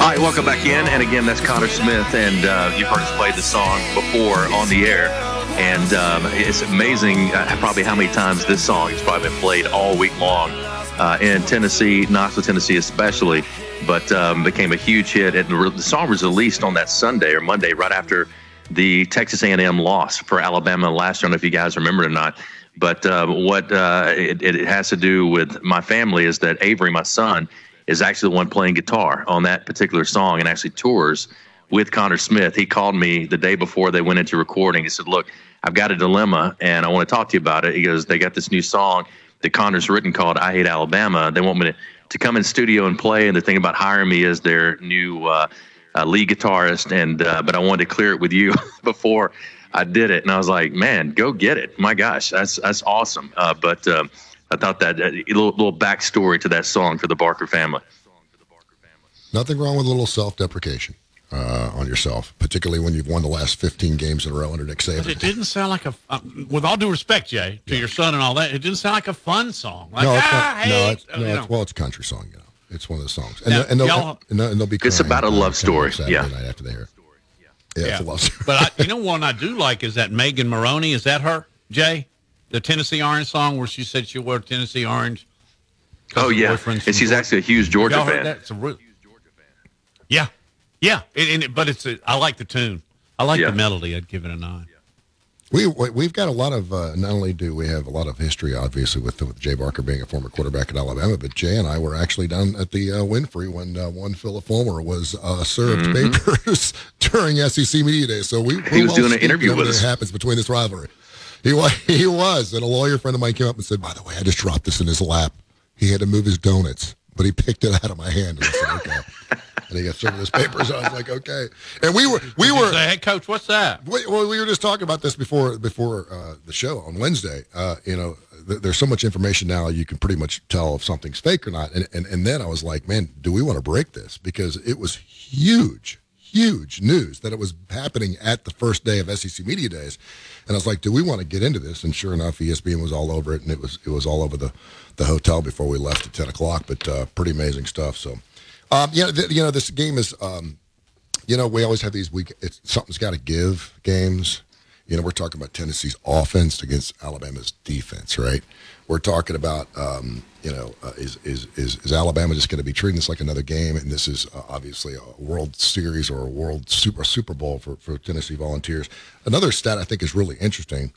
All right, welcome back in. And again, that's Conner Smith, and uh, you've heard us play the song before on the air. And um, it's amazing uh, probably how many times this song has probably been played all week long uh, in Tennessee, Knoxville, Tennessee, especially. But um, became a huge hit. And the song was released on that Sunday or Monday, right after the Texas A&M loss for Alabama last year. I don't know if you guys remember it or not. But uh, what uh, it, it has to do with my family is that Avery, my son, is actually the one playing guitar on that particular song and actually tours with Conner Smith. He called me the day before they went into recording. He said, "Look, I've got a dilemma and I want to talk to you about it." He goes, "They got this new song that Conner's written called I Hate Alabama. They want me to, to come in studio and play, and the thing about hiring me as their new uh, uh, lead guitarist. And uh, but I wanted to clear it with you before." I did it, and I was like, "Man, go get it! My gosh, that's that's awesome!" Uh, but um, I thought that a little, little backstory to that song for the Barker family. Nothing wrong with a little self-deprecation uh, on yourself, particularly when you've won the last 15 games in a row under Nick But Saban. it didn't sound like a, uh, with all due respect, Jay, to your son and all that, it didn't sound like a fun song. Like, no, it's ah, not, no, it's, no it's, know. well, it's a country song, you know. It's one of the songs, and, Now, they'll, and, they'll, y'all- and, they'll, and they'll be. It's about a love Saturday story, yeah. night after they hear. it. Yeah, it's a love story. but I, you know one I do like is that Megan Moroney. Is that her, Jay? The Tennessee Orange song where she said she wore Tennessee Orange. Oh yeah, and she's Georgia. actually a huge Georgia Y'all heard fan. that? It's a real, Yeah, yeah. And, and it, but it's a, I like the tune. I like Yeah. the melody. I'd give it a nine. We we- we've got a lot of uh, not only do we have a lot of history, obviously with with Jay Barker being a former quarterback at Alabama, but Jay and I were actually down at the uh, Wynfrey when uh, one Phillip Fulmer was uh, served Mhm. papers during SEC media day. So we He we're was doing an interview with everything us. that happens between this rivalry. He was he was, and a lawyer friend of mine came up and said, "By the way, I just dropped this in his lap. He had to move his donuts, but he picked it out of my hand." And I said, "Okay." And he got some of his papers. I was like, "Okay." And we were we were say, hey, coach, what's that? we, well, we were just talking about this before before uh, the show on Wednesday. Uh, you know, th- there's so much information now you can pretty much tell if something's fake or not. And, and and then I was like, man, do we want to break this because it was huge, huge news that it was happening at the first day of SEC media days. And I was like, do we want to get into this? And sure enough, ESPN was all over it, and it was it was all over the the hotel before we left at ten o'clock. But uh, pretty amazing stuff. So, um, yeah, you know, this game is. Um, you know, we always have these week. It's something's got to give games. You know, we're talking about Tennessee's offense against Alabama's defense, right? We're talking about, um, you know, uh, is, is is is Alabama just going to be treating this like another game? And this is uh, obviously a World Series or a World Super Super Bowl for for Tennessee Volunteers. Another stat I think is really interesting,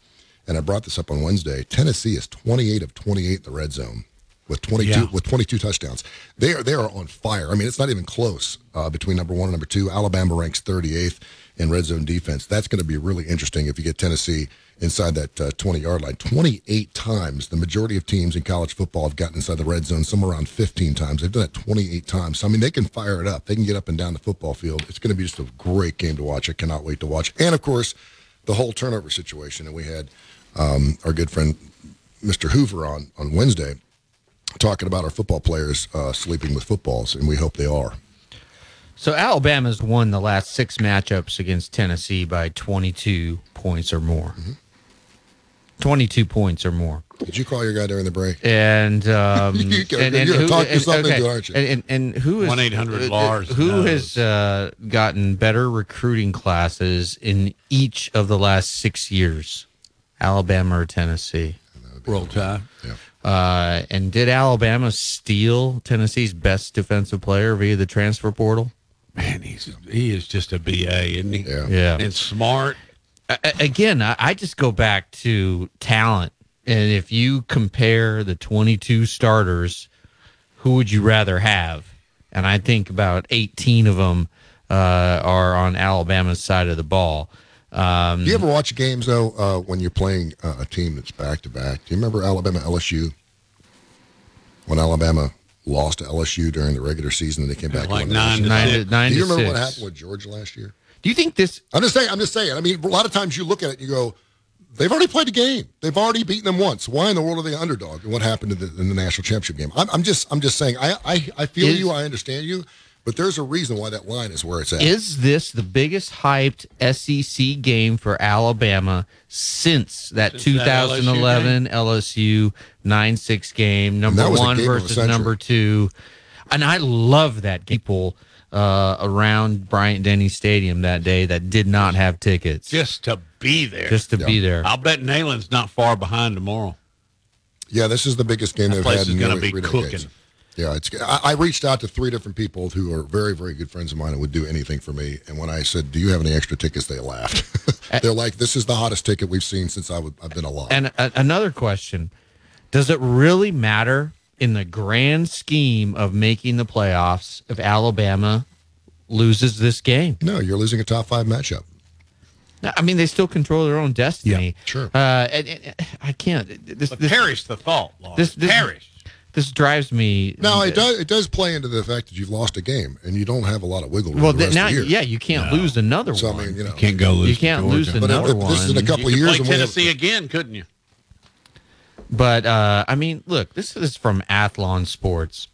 and I brought this up on Wednesday. Tennessee is 28 of 28 in the red zone with 22 Yeah. with 22 touchdowns. They are they are on fire. I mean, it's not even close uh, between number one and number two. Alabama ranks 38th in red zone defense. That's going to be really interesting if you get Tennessee inside that 20 yard line. 28 times. The majority of teams in college football have gotten inside the red zone somewhere around 15 times. They've done it 28 times. So I mean, they can fire it up. They can get up and down the football field. It's going to be just a great game to watch. I cannot wait to watch. And of course, the whole turnover situation. And we had um, our good friend Mr. Hoover on on Wednesday talking about our football players uh, sleeping with footballs, and we hope they are. So Alabama's won the last six matchups against Tennessee by 22 points or more. 22 points or more. Did you call your guy during the break? And um, You- you're and, gonna who- talk and- yourself into okay, it, aren't you? And, and, and who is 1-800 Lars Who knows. has uh, gotten better recruiting classes in each of the last six years? Alabama or Tennessee? Roll Tide. Yeah. Uh, and did Alabama steal Tennessee's best defensive player via the transfer portal? Man, he's he is just a BA, isn't he? Yeah. Yeah. And smart. A- a- again, I, I just go back to talent. And if you compare the 22 starters, who would you rather have? And I think about 18 of them uh, are on Alabama's side of the ball. Um, Do you ever watch games though uh, when you're playing uh, a team that's back to back? Do you remember Alabama LSU when Alabama lost to LSU during the regular season and they came back? Like and won the nine to nine title? to, nine Do you to remember what happened with Georgia last year? Do you think this? I'm just saying. I'm just saying. I mean, a lot of times you look at it, and you go, "They've already played a game. They've already beaten them once. Why in the world are they underdog? And what happened in the, in the national championship game? I'm, I'm just, I'm just saying. I, I, I feel Is- you. I understand you, but there's a reason why that line is where it's at. Is this the biggest hyped SEC game for Alabama since that Since that 2011 LSU 9 6 game, number that was a one game versus number two? And I love that people uh, around Bryant Denny Stadium that day that did not have tickets Just to be there. just to be there. I'll bet Neyland's not far behind tomorrow. Yeah, this is the biggest game That they've place had is in gonna be cooking. decades. Yeah, it's. I, I reached out to three different people who are very, very good friends of mine and would do anything for me. And when I said, "Do you have any extra tickets?" they laughed. They're like, "This is the hottest ticket we've seen since I would, I've been alive." And a- another question Does it really matter in the grand scheme of making the playoffs if Alabama loses this game? no, you're losing a top five matchup. I mean, they still control their own destiny. sure. Uh, and, and- I can't. This, But this, perish the thought, Lars. this, this, perish. this drives me. No, it does. It does play into the fact that you've lost a game and you don't have a lot of wiggle room. Well, the rest now, of the year. yeah, you can't lose another So I one. mean, you know, Can't go lose. you can't lose Georgia. But another if- one. this is in a couple You of could years, play and we have- Tennessee again, couldn't you? But uh, I mean, look, this is from Athlon Sports,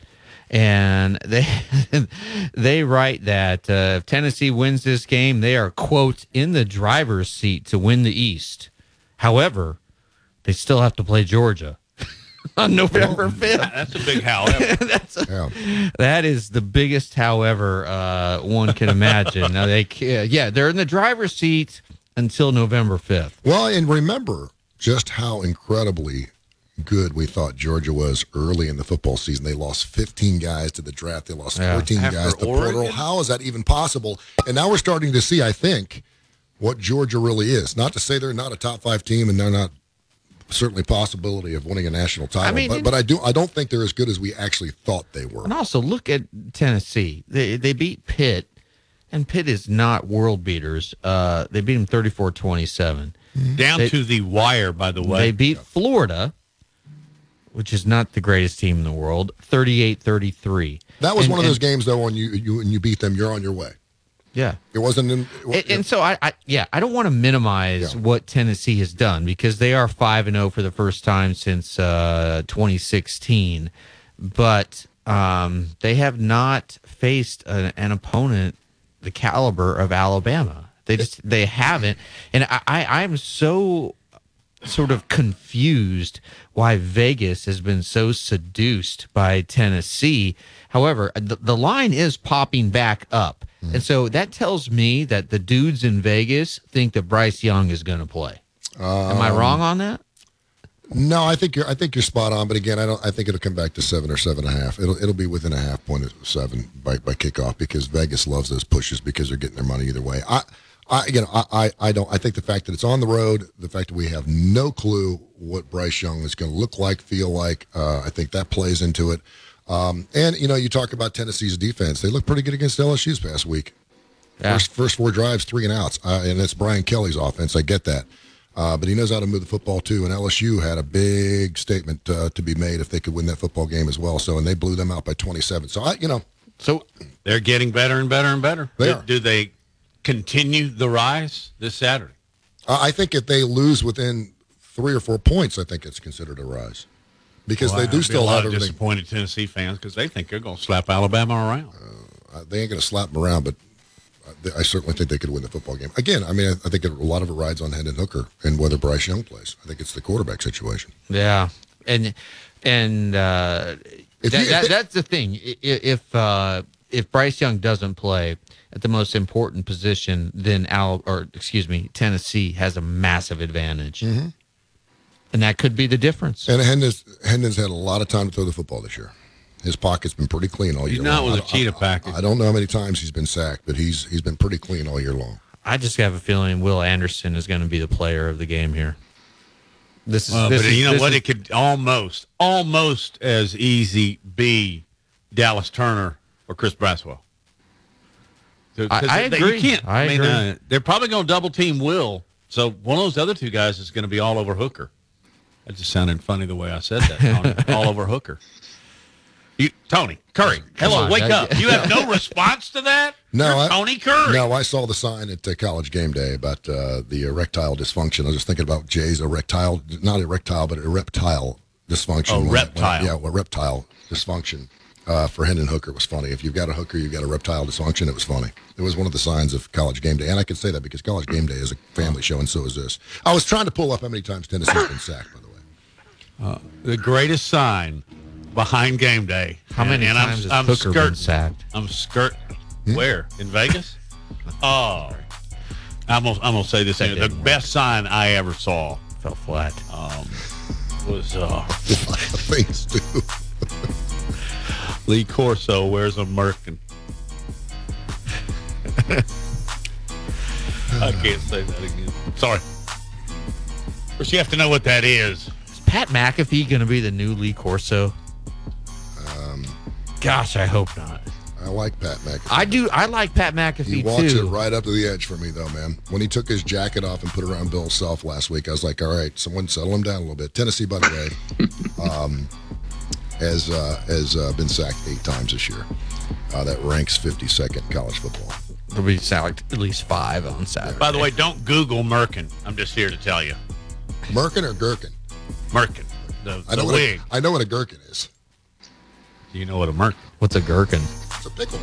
and they they write that uh, if Tennessee wins this game, they are quote in the driver's seat to win the East. However, they still have to play Georgia on November fifth. That's a big however. That's a, Yeah. that is the biggest, however, uh, one can imagine. now they, yeah, they're in the driver's seat until November fifth. Well, and remember just how incredibly good we thought Georgia was early in the football season. They lost 15 guys to the draft. They lost Yeah. 14 After guys to Oregon? portal. How is that even possible? And now we're starting to see, I think, what Georgia really is. Not to say they're not a top five team and they're not certainly possibility of winning a national title, mean, but, but I do I don't think they're as good as we actually thought they were. And also look at Tennessee. They they beat Pitt, and Pitt is not world beaters. Uh, they beat them 34-27. Down They- to the wire, by the way. They beat Florida, which is not the greatest team in the world, 38-33. That was And- one of those games though when you you and you beat them, you're on your way. Yeah. It wasn't in And, and so I, I, yeah, I don't want to minimize what Tennessee has done because they are five and zero for the first time since uh, 2016, but um, they have not faced an, an opponent the caliber of Alabama. They just they haven't, and I, I I'm so sort of confused why Vegas has been so seduced by Tennessee. However, the, the line is popping back up. And so that tells me that the dudes in Vegas think that Bryce Young is going to play. Am I Um, wrong on that? No, I think you're. I think you're spot on. But again, I don't. I think it'll come back to seven or seven and a half. It'll it'll be within a half point of seven by, by kickoff because Vegas loves those pushes because they're getting their money either way. I, I again, I, I, I don't. I think the fact that it's on the road, the fact that we have no clue what Bryce Young is going to look like, feel like, uh, I think that plays into it. Um, and you know, you talk about Tennessee's defense; they look pretty good against LSU's past week. First, first four drives, three and outs, uh, and it's Brian Kelly's offense. I get that. Uh, but he knows how to move the football too. And LSU had a big statement uh, to be made if they could win that football game as well. So, and they blew them out by 27. So, I, you know, so They're getting better and better and better. They do, are. do they continue the rise this Saturday? I I think if they lose within three or four points, I think it's considered a rise because Well, they do I'd be still a lot have of everything. disappointed Tennessee fans because they think they're going to slap Alabama around. Uh, they ain't going to slap them around, but I certainly think they could win the football game. Again, I mean, I, I think a lot of it rides on Hendon Hooker and whether Bryce Young plays. I think it's the quarterback situation. Yeah, and and uh, If that, you- if that, they- that's the thing. I- i- If uh, if Bryce Young doesn't play at the most important position, then Al or excuse me, Tennessee has a massive advantage, Mhm. and that could be the difference. And Hendon's, Hendon's had a lot of time to throw the football this year. His pocket's been pretty clean all He's year not long. with I- a cheetah I- package. I don't know how many times he's been sacked, but he's he's been pretty clean all year long. I just have a feeling Will Anderson is going to be the player of the game here. This is, Well, this but is- you know this what? is- It could almost, almost as easy be Dallas Turner or Chris Braswell. So- I- I they- agree. You can't. I mean, agree. Uh, they're probably going to double team Will. So one of those other two guys is going to be all over Hooker. That just sounded funny the way I said that. All over Hooker. You, Tony Curry. Hello, on, wake I- up. You have no response to that. No, You're I, Tony Curry. No, I saw the sign at uh, college game day about uh, the erectile dysfunction. I was just thinking about Jay's erectile, not erectile, but erectile dysfunction. Oh, When- when- reptile. yeah, well, reptile dysfunction uh, for Hendon Hooker was funny. If you've got a hooker, you've got a reptile dysfunction. It was funny. It was one of the signs of college game day, and I can say that because college game day is a family show, and so is this. I was trying to pull up how many times Tennessee's been sacked. By the way, Uh, the greatest sign behind game day. How many and times has Hooker been sacked? I'm skirt. Hmm? Where in Vegas? oh, I'm gonna, I'm gonna say this. That here. The didn't best sign I ever saw fell flat. um, was uh, things too. Lee Corso wears a Merkin. I can't say that again. Sorry. First, you have to know what that is. Is Pat McAfee going to be the new Lee Corso? Um, Gosh, I hope not. I like Pat McAfee. I do. I like Pat McAfee too. He walks too. it right up to the edge for me, though, man. When he took his jacket off and put it around Bill Self last week, I was like, all right, someone settle him down a little bit. Tennessee, by the way, um, has uh, has uh, been sacked eight times this year. Uh, that ranks 52nd in college football. There'll be sacked at least five on Saturday. By the way, don't Google Merkin. I'm just here to tell you. Merkin or Gherkin? Merkin. The, I know the what wig. a, I know what a gherkin is. Do you know what a Merkin? What's a gherkin? It's a pickle.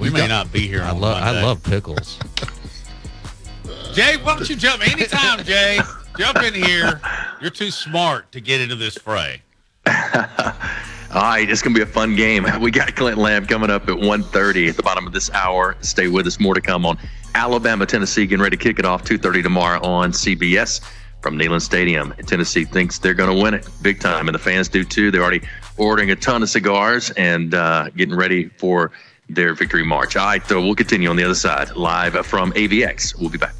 We You may got- not be here I love. I love pickles. Jay, why don't you jump anytime, Jay? Jump in here. You're too smart to get into this fray. All right, it's going to be a fun game. We got Clinton Lamb coming up at 1.30 at the bottom of this hour. Stay with us. More to come on Alabama, Tennessee. Getting ready to kick it off 2.30 tomorrow on CBS. from Neyland Stadium. Tennessee thinks they're going to win it big time, and the fans do too. They're already ordering a ton of cigars and uh, getting ready for their victory march. All right, so we'll continue on the other side, live from AVX. We'll be back.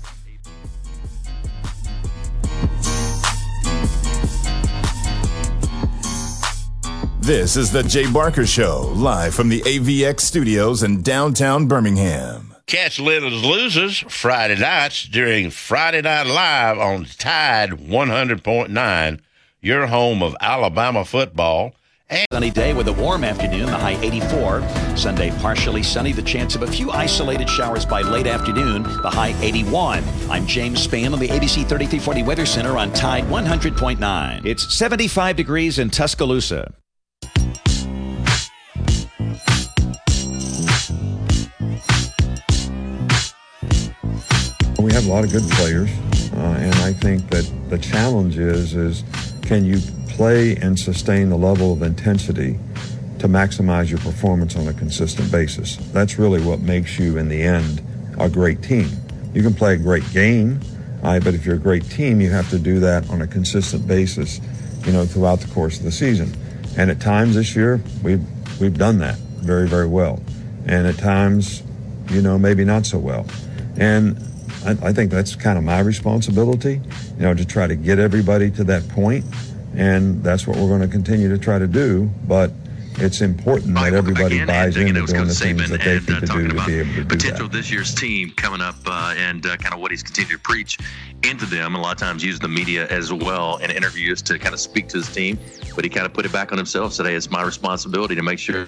This is the Jay Barker Show, live from the AVX studios in downtown Birmingham. Catch Little's Losers Friday nights during Friday Night Live on Tide 100.9, your home of Alabama football. And sunny day with a warm afternoon, the high 84. Sunday, partially sunny, the chance of a few isolated showers by late afternoon, the high 81. I'm James Spann on the ABC 3340 Weather Center on Tide 100.9. It's 75 degrees in Tuscaloosa. Have a lot of good players, uh, and I think that the challenge is is can you play and sustain the level of intensity to maximize your performance on a consistent basis? That's really what makes you, in the end, a great team. You can play a great game, but if you're a great team, you have to do that on a consistent basis, you know, throughout the course of the season. And at times this year, we've we've done that very very well, and at times, you know, maybe not so well. And I, I think that's kind of my responsibility, you know, to try to get everybody to that point, and that's what we're going to continue to try to do. But it's important that everybody buys into doing the things that they need to do to be able to do potential that. this year's team coming up uh, and uh, kind of what he's continued to preach into them. A lot of times use the media as well in interviews to kind of speak to his team, but he kind of put it back on himself today. It's my responsibility to make sure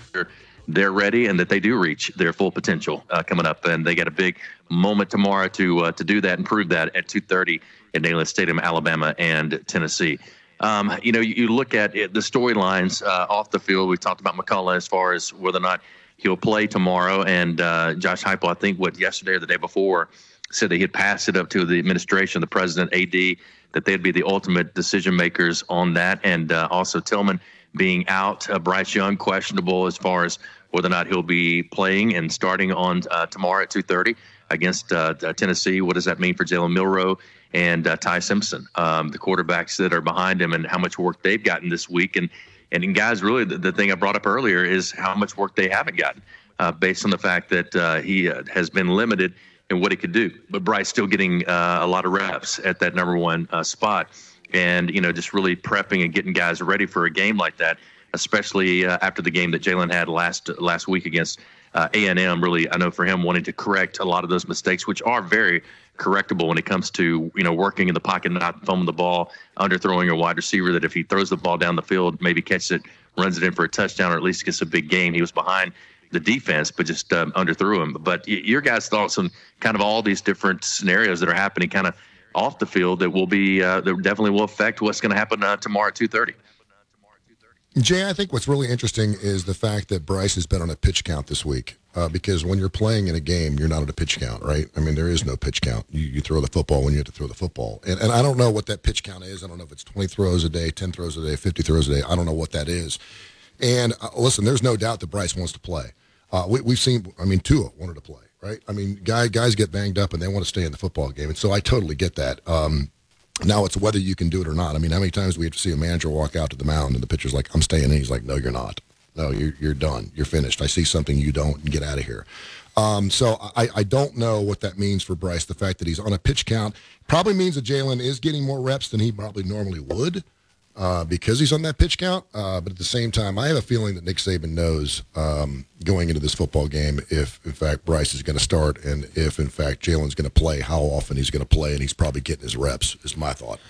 they're ready and that they do reach their full potential uh, coming up. And they got a big moment tomorrow to uh, to do that and prove that at 2:30 at Neyland Stadium, Alabama and Tennessee. Um, you know, you, you look at it, the storylines uh, off the field. We talked about McCollough as far as whether or not he'll play tomorrow, and uh, Josh Heupel, I think, what yesterday or the day before, said that he had passed it up to the administration, the president, AD, that they'd be the ultimate decision makers on that, and uh, also Tillman being out, uh, Bryce Young questionable as far as whether or not he'll be playing and starting on uh, tomorrow at 2:30 against uh, Tennessee. What does that mean for Jalen Milroe and uh, Ty Simpson, um, the quarterbacks that are behind him, and how much work they've gotten this week? And and guys, really, the, the thing I brought up earlier is how much work they haven't gotten, uh, based on the fact that uh, he uh, has been limited in what he could do. But Bryce still getting a lot of reps at that number one spot, and you know, just really prepping and getting guys ready for a game like that, especially uh, after the game that Jalen had last last week against uh, A&M. Really, I know for him wanting to correct a lot of those mistakes, which are very correctable when it comes to you know working in the pocket, not fumbling the ball, underthrowing a wide receiver. That if he throws the ball down the field, maybe catches it, runs it in for a touchdown, or at least gets a big game. He was behind the defense, but just um, underthrew him. But your guys thoughts on kind of all these different scenarios that are happening, kind of off the field, that will be uh, that definitely will affect what's going to happen uh, tomorrow at two thirty. Jay, I think what's really interesting is the fact that Bryce has been on a pitch count this week. Uh, because when you're playing in a game, you're not at a pitch count, right? I mean, there is no pitch count. You, you throw the football when you have to throw the football. And, and I don't know what that pitch count is. I don't know if it's 20 throws a day, 10 throws a day, 50 throws a day. I don't know what that is. And uh, listen, there's no doubt that Bryce wants to play. Uh, we, we've seen, I mean, Tua wanted to play, right? I mean, guy, guys get banged up and they want to stay in the football game. And so I totally get that. Um, now it's whether you can do it or not. I mean, how many times we have to see a manager walk out to the mound and the pitcher's like, I'm staying in? He's like, no, you're not. No, you're, you're done. You're finished. I see something you don't get out of here. Um, so I, I don't know what that means for Bryce. The fact that he's on a pitch count probably means that Jalen is getting more reps than he probably normally would uh, because he's on that pitch count. Uh, but at the same time, I have a feeling that Nick Saban knows um, going into this football game if, in fact, Bryce is going to start and if, in fact, Jalen's going to play, how often he's going to play, and he's probably getting his reps, is my thought.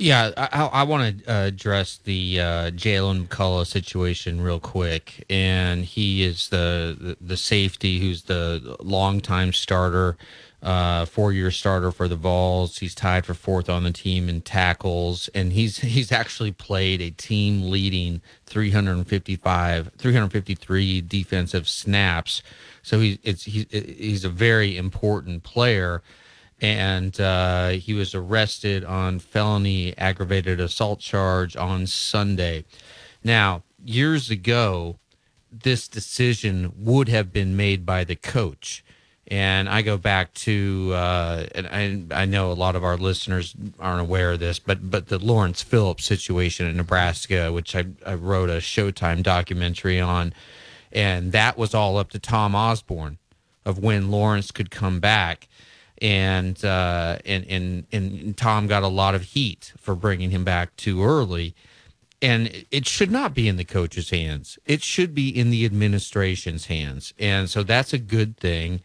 Yeah, I, I want to uh, address the uh, Jaylen McCollough situation real quick, and he is the, the, the safety who's the longtime starter, uh, four year starter for the Vols. He's tied for fourth on the team in tackles, and he's he's actually played a team leading 355, 353 defensive snaps. So he's it's he, he's a very important player and uh, he was arrested on felony aggravated assault charge on Sunday. Now, years ago, this decision would have been made by the coach, And I go back to, uh, and I, I know a lot of our listeners aren't aware of this, but but the Lawrence Phillips situation in Nebraska, which I, I wrote a Showtime documentary on, and that was all up to Tom Osborne of when Lawrence could come back, and uh, and and and Tom got a lot of heat for bringing him back too early, and it should not be in the coach's hands. It should be in the administration's hands, and so that's a good thing.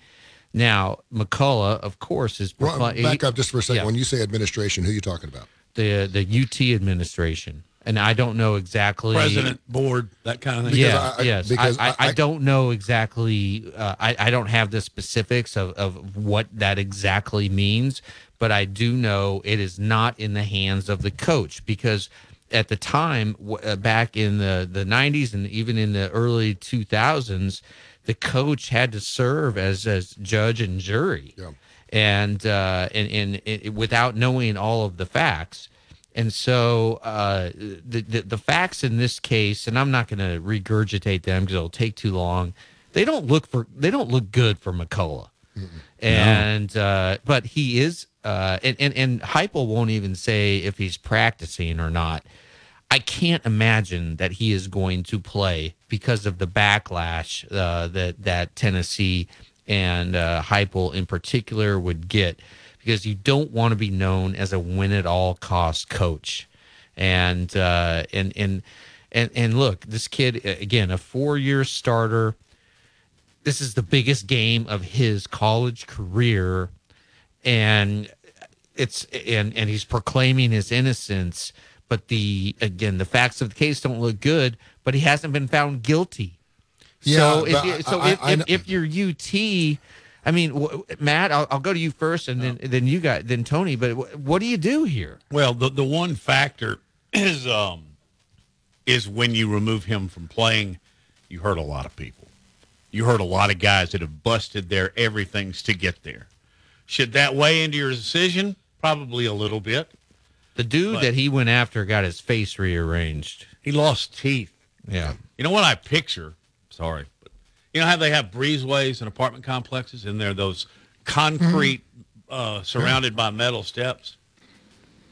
Now, McCollough, of course, is Well, provi- back up just for a second. Yeah. When you say administration, who are you talking about? the the UT administration, and I don't know exactly President, board, that kind of thing. Yeah, I- I- yes. because I, I, I- I don't know exactly. Uh, I I don't have the specifics of of what that exactly means, but I do know it is not in the hands of the coach because at the time w- uh, back in the the 90s and even in the early 2000s the coach had to serve as as judge and jury. And uh and, and it, without knowing all of the facts. And so uh the, the the facts in this case and i'm not going to regurgitate them because it'll take too long. They don't look for they don't look good for mccollough. And uh, but he is uh, and and and Heupel won't even say if he's practicing or not. I can't imagine that he is going to play because of the backlash uh, that that Tennessee and uh, Heupel in particular would get because you don't want to be known as a win at all cost coach, and uh, and and and and look, this kid again, a four year starter this is the biggest game of his college career. And it's and and he's proclaiming his innocence but the again the facts of the case don't look good but he hasn't been found guilty Yeah, so if but you, so I- if, I- I if, know- if you're UT I mean w- Matt I'll, I'll go to you first and then then you got then Tony but wh- what do you do here Well, the the one factor is um is when you remove him from playing, you hurt a lot of people. You hurt a lot of guys that have busted their everything's to get there. Should that weigh into your decision? Probably a little bit. The dude But- that he went after got his face rearranged He lost teeth. yeah You know what I picture? Sorry, but you know how they have breezeways in apartment complexes, and they're those concrete uh, surrounded by metal steps.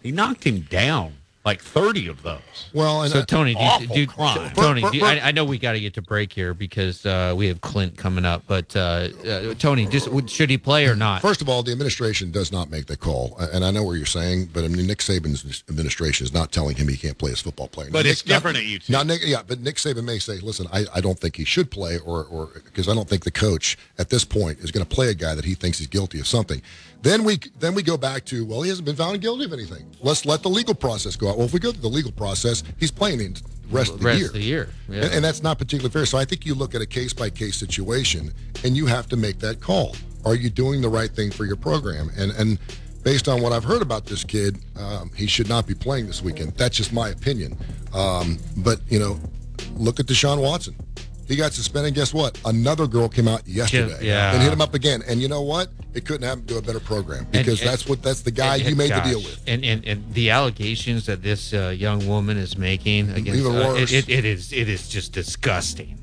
He knocked him down like thirty of those. Well, and so uh, Tony, do, awful do, crime. Tony, Bur- do, bur- I, I know we got to get to break here because uh, we have Clint coming up. But uh, uh, Tony, just should he play or not? First of all, the administration does not make the call, and I know what you're saying, but I mean Nick Saban's administration is not telling him he can't play as football player. But Now, it's Nick- different not, at UT. Now, Nick, yeah, but Nick Saban may say, "Listen, I, I don't think he should play, or or because I don't think the coach at this point is going to play a guy that he thinks is guilty of something." Then we then we go back to, well, he hasn't been found guilty of anything. Let's let the legal process go out. Well, if we go through the legal process, he's playing in the rest of the Rest year. of the year, yeah. And, and that's not particularly fair. So I think you look at a case by case situation and you have to make that call. Are you doing the right thing for your program? And and based on what I've heard about this kid, um, he should not be playing this weekend. That's just my opinion. Um, but you know, look at Deshaun Watson. He got suspended. Guess what? Another girl came out yesterday yeah. and hit him up again. And you know what? It couldn't happen to a better program because and- that's what that's the guy And- you made gosh, the deal with. And, and and the allegations that this uh, young woman is making against uh, it, it, it is it is just disgusting.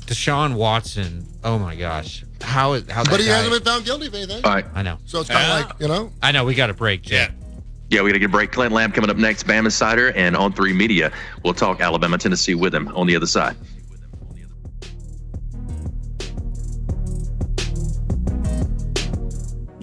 Deshaun Watson, oh my gosh, how is how? But he guy- hasn't been found guilty of anything. All right. I know, So it's kind of like you know. I know. We got a break, Jeff. Yeah, we got to get a break. Clint Lamb coming up next. Bama Insider and on three media. We'll talk Alabama, Tennessee with him on the other side.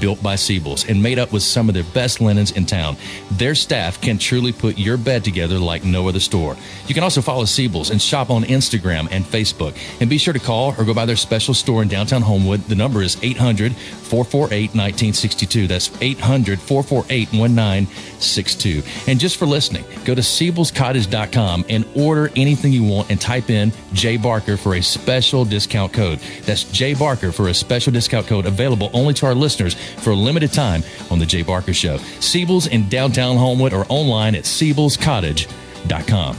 built by Siebel's and made up with some of their best linens in town. Their staff can truly put your bed together like no other store. You can also follow Siebel's and shop on Instagram and Facebook. And be sure to call or go by their special store in downtown Homewood. The number is 800 448 1962. That's 800 448 1962. And just for listening, go to Siebel'sCottage.com and order anything you want and type in J Barker for a special discount code. That's J Barker for a special discount code available only to our listeners for a limited time on The Jay Barker Show. Siebel's in downtown Homewood or online at Siebel'sCottage.com.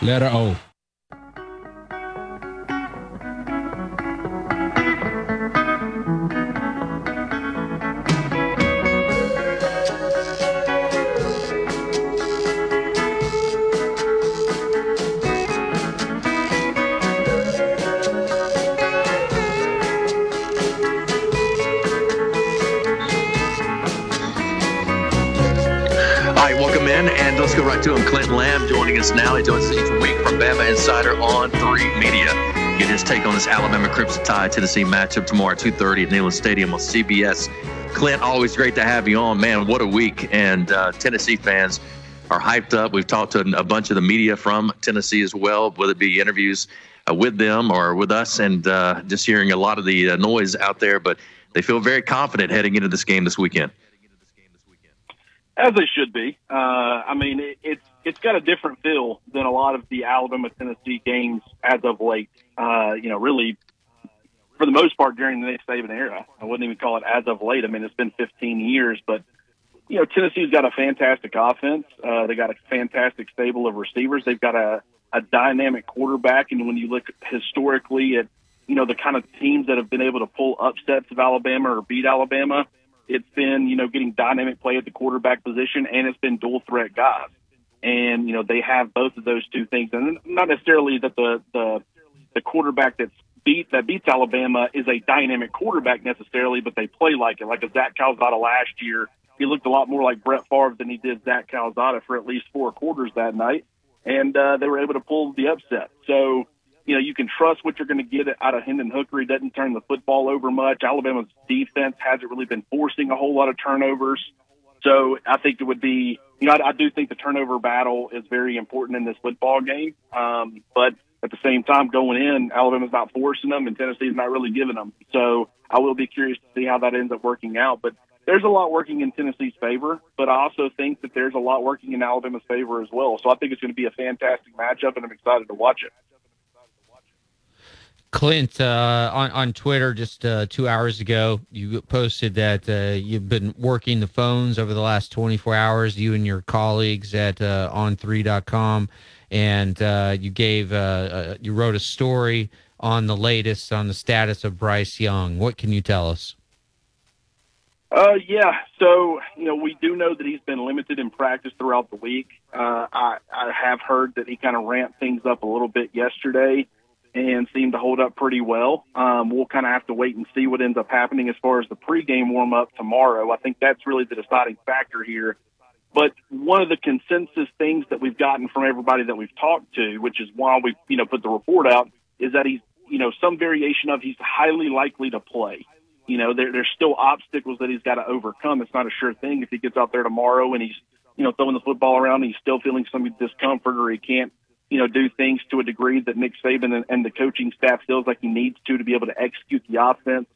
letter O. joining us now. He joins us each week from Bama Insider on Three Media. Get his take on this Alabama Crimson Tide Tennessee matchup tomorrow at 2:30 at Neyland Stadium on CBS. Clint, always great to have you on, man. What a week, and uh, Tennessee fans are hyped up. We've talked to a bunch of the media from Tennessee as well, whether it be interviews uh, with them or with us, and uh, just hearing a lot of the uh, noise out there. But they feel very confident heading into this game this weekend. as they should be. Uh, I mean, it, it's it's got a different feel than a lot of the Alabama Tennessee games as of late. Uh, you know, really, for the most part during the Nick Saban era, I wouldn't even call it as of late. I mean, it's been 15 years, but you know, Tennessee's got a fantastic offense. Uh, they got a fantastic stable of receivers. They've got a a dynamic quarterback, and when you look historically at you know the kind of teams that have been able to pull upsets of Alabama or beat Alabama, it's been, you know, getting dynamic play at the quarterback position and it's been dual threat guys. And, you know, they have both of those two things. And not necessarily that the, the, the quarterback that's beat, that beats Alabama is a dynamic quarterback necessarily, but they play like it. Like a Zach Calzada last year, he looked a lot more like Brett Favre than he did Zach Calzada for at least four quarters that night. and uh, they were able to pull the upset. So, you know, you can trust what you're going to get out of Hendon Hooker. He doesn't turn the football over much. Alabama's defense hasn't really been forcing a whole lot of turnovers. So I think it would be, you know, I, I do think the turnover battle is very important in this football game. Um, but at the same time, going in, Alabama's not forcing them, and Tennessee's not really giving them. So I will be curious to see how that ends up working out. But there's a lot working in Tennessee's favor, but I also think that there's a lot working in Alabama's favor as well. So I think it's going to be a fantastic matchup, and I'm excited to watch it. Clint, uh, on on Twitter just uh, two hours ago, you posted that uh, you've been working the phones over the last 24 hours. You and your colleagues at uh, On3.com, and uh, you gave uh, uh, you wrote a story on the latest on the status of Bryce Young. What can you tell us? Uh, yeah. So, you know, we do know that he's been limited in practice throughout the week. Uh, I, I have heard that he kind of ramped things up a little bit yesterday and seemed to hold up pretty well. Um, we'll kind of have to wait and see what ends up happening as far as the pregame warm up tomorrow. I think that's really the deciding factor here. But one of the consensus things that we've gotten from everybody that we've talked to, which is why we, you know, put the report out, is that he's, you know, some variation of he's highly likely to play. You know, there, there's still obstacles that he's got to overcome. It's not a sure thing if he gets out there tomorrow and he's, you know, throwing the football around and he's still feeling some discomfort or he can't you know, do things to a degree that Nick Saban and, and the coaching staff feels like he needs to to be able to execute the offense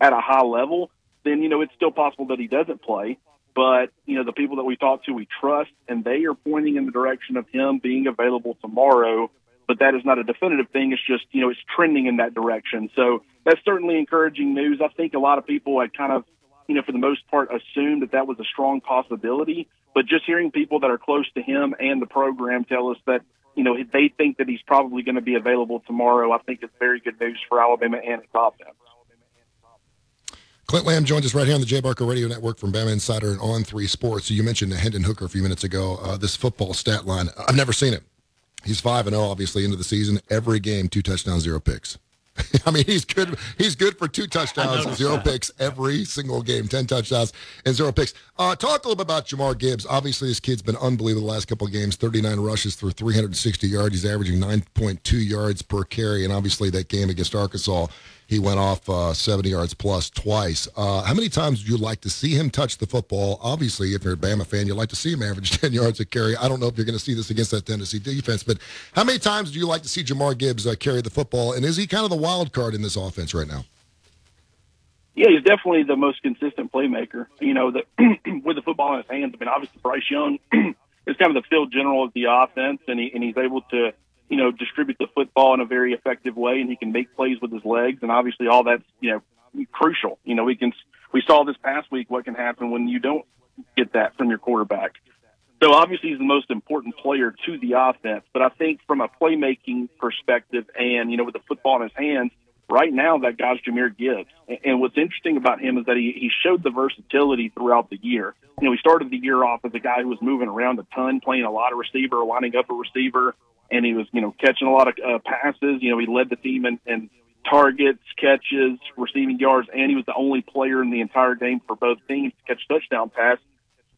at a high level, then, you know, it's still possible that he doesn't play. But, you know, the people that we talk to, we trust, and they are pointing in the direction of him being available tomorrow. But that is not a definitive thing. It's just, you know, it's trending in that direction. So that's certainly encouraging news. I think a lot of people had kind of, you know, for the most part, assumed that that was a strong possibility. But just hearing people that are close to him and the program tell us that you know, they think that he's probably going to be available tomorrow. I think it's very good news for Alabama and its offense. Clint Lamb joins us right here on the Jay Barker Radio Network from Bama Insider and On Three Sports. So you mentioned Hendon Hooker a few minutes ago. Uh, this football stat line, I've never seen it. He's five and zero, oh, obviously, into the season. Every game, two touchdowns, zero picks. I mean, he's good. He's good for two touchdowns, zero that. picks every single game. Ten touchdowns and zero picks. Uh, talk a little bit about Jahmyr Gibbs. Obviously, this kid's been unbelievable the last couple of games. Thirty-nine rushes for 360 yards. He's averaging 9.2 yards per carry, and obviously that game against Arkansas he went off uh, 70 yards plus twice. Uh, how many times would you like to see him touch the football? Obviously, if you're a Bama fan, you'd like to see him average 10 yards a carry. I don't know if you're going to see this against that Tennessee defense, but how many times do you like to see Jahmyr Gibbs uh, carry the football? And is he kind of the wild card in this offense right now? Yeah, he's definitely the most consistent playmaker. You know, the, with the football in his hands. I mean, obviously Bryce Young is kind of the field general of the offense, and he and he's able to you know, distribute the football in a very effective way and he can make plays with his legs. And obviously all that's, you know, crucial. You know, we can, we saw this past week what can happen when you don't get that from your quarterback. So obviously he's the most important player to the offense, but I think from a playmaking perspective and, you know, with the football in his hands, right now that guy's Jahmyr Gibbs. And what's interesting about him is that he, he showed the versatility throughout the year. You know, he started the year off as a guy who was moving around a ton, playing a lot of receiver, lining up a receiver, and he was, you know, catching a lot of uh, passes. You know, he led the team in, in targets, catches, receiving yards, and he was the only player in the entire game for both teams to catch touchdown pass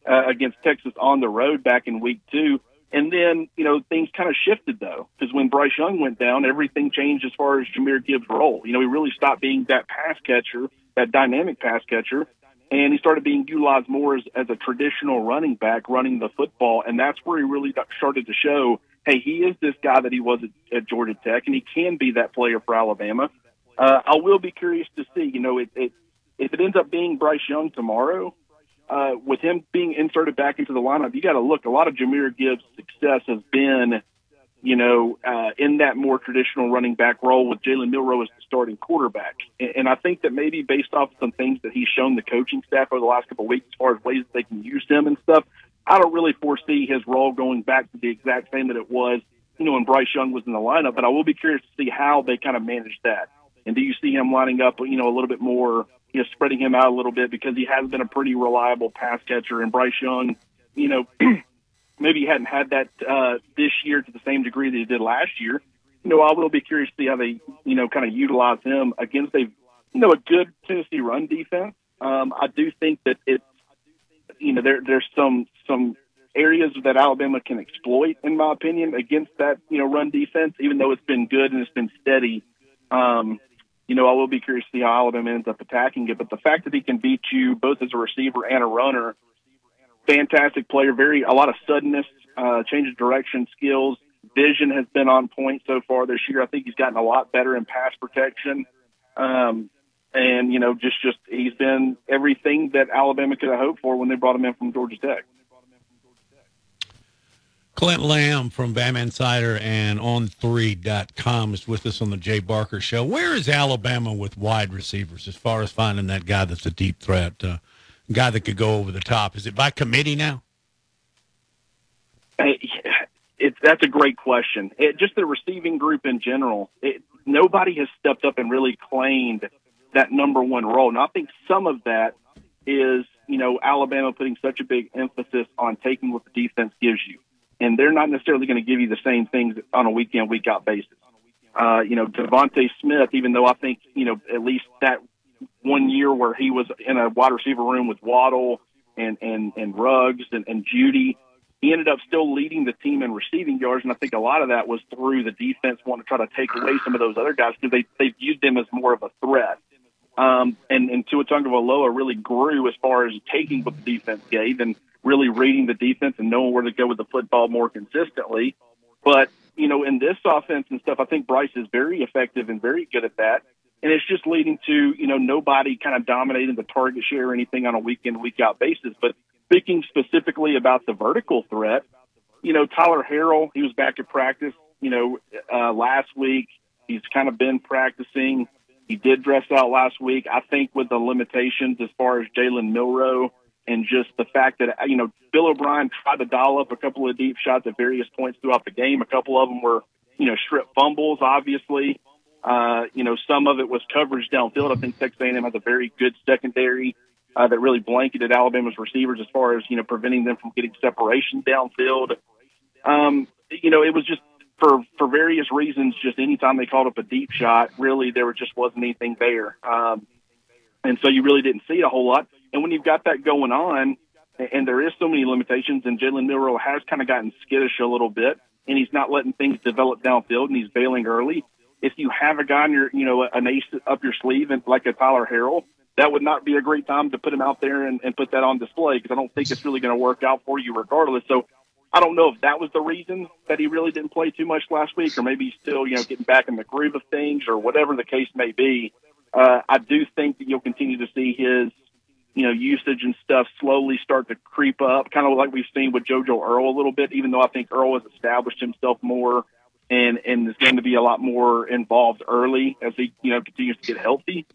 uh, against Texas on the road back in week two. And then, you know, things kind of shifted though, because when Bryce Young went down, everything changed as far as Jahmyr Gibbs' role. You know, he really stopped being that pass catcher, that dynamic pass catcher, and he started being utilized more as, as a traditional running back, running the football. And that's where he really started to show hey, he is this guy that he was at, at Georgia Tech, and he can be that player for Alabama. Uh, I will be curious to see, you know, it, it, if it ends up being Bryce Young tomorrow, uh, with him being inserted back into the lineup, you got to look. A lot of Jahmyr Gibbs' success has been, you know, uh, in that more traditional running back role with Jalen Milroe as the starting quarterback. And, and I think that maybe based off some things that he's shown the coaching staff over the last couple of weeks, as far as ways that they can use him and stuff, I don't really foresee his role going back to the exact same that it was, you know, when Bryce Young was in the lineup. But I will be curious to see how they kind of manage that. And do you see him lining up, you know, a little bit more, you know, spreading him out a little bit because he has been a pretty reliable pass catcher. And Bryce Young, you know, maybe he hadn't had that uh, this year to the same degree that he did last year. You know, I will be curious to see how they, you know, kind of utilize him against a, you know, a good Tennessee run defense. Um, I do think that it's you know, there there's some some areas that Alabama can exploit, in my opinion, against that you know run defense. Even though it's been good and it's been steady, um, you know I will be curious to see how Alabama ends up attacking it. But the fact that he can beat you both as a receiver and a runner, fantastic player. Very a lot of suddenness, uh, change of direction skills. Vision has been on point so far this year. I think he's gotten a lot better in pass protection. Um, and you know, just just he's been everything that Alabama could have hoped for when they brought him in from Georgia Tech. Clint Lamb from Bam Insider and On3.com is with us on the Jay Barker Show. Where is Alabama with wide receivers as far as finding that guy that's a deep threat, uh, guy that could go over the top? Is it by committee now? Hey, it's that's a great question. It, just the receiving group in general, it, nobody has stepped up and really claimed that number one role. And I think some of that is, you know, Alabama putting such a big emphasis on taking what the defense gives you. And they're not necessarily going to give you the same things on a week in, week out basis. Uh, you know, DeVonta Smith, even though I think, you know, at least that one year where he was in a wide receiver room with Waddle and, and, and Ruggs and, and Jeudy, he ended up still leading the team in receiving yards. And I think a lot of that was through the defense wanting to try to take away some of those other guys because they, they viewed them as more of a threat. Um, and, and Tua Tagovailoa really grew as far as taking what the defense gave and really reading the defense and knowing where to go with the football more consistently. But, you know, in this offense and stuff, I think Bryce is very effective and very good at that. And it's just leading to, you know, nobody kind of dominating the target share or anything on a week in, week out basis. But speaking specifically about the vertical threat, you know, Tyler Harrell, he was back at practice, you know, uh, last week. He's kind of been practicing. He did dress out last week. I think with the limitations as far as Jalen Milroe and just the fact that, you know, Bill O'Brien tried to dial up a couple of deep shots at various points throughout the game. A couple of them were, you know, strip fumbles, obviously. Uh, you know, some of it was coverage downfield. I think Texas A&M has a very good secondary uh, that really blanketed Alabama's receivers as far as, you know, preventing them from getting separation downfield. Um, you know, it was just for for various reasons, just anytime they called up a deep shot, really there just wasn't anything there, um, and so you really didn't see a whole lot. And when you've got that going on, and there is so many limitations, and Jalen Milroe has kind of gotten skittish a little bit, and he's not letting things develop downfield, and he's bailing early. If you have a guy in your, you know, an ace up your sleeve, and like a Tyler Harrell, that would not be a great time to put him out there and, and put that on display because I don't think it's really going to work out for you regardless. So I don't know if that was the reason that he really didn't play too much last week, or maybe he's still, you know, getting back in the groove of things, or whatever the case may be. Uh, I do think that you'll continue to see his, you know, usage and stuff slowly start to creep up, kind of like we've seen with JoJo Earle a little bit. Even though I think Earle has established himself more and and is going to be a lot more involved early as he, you know, continues to get healthy.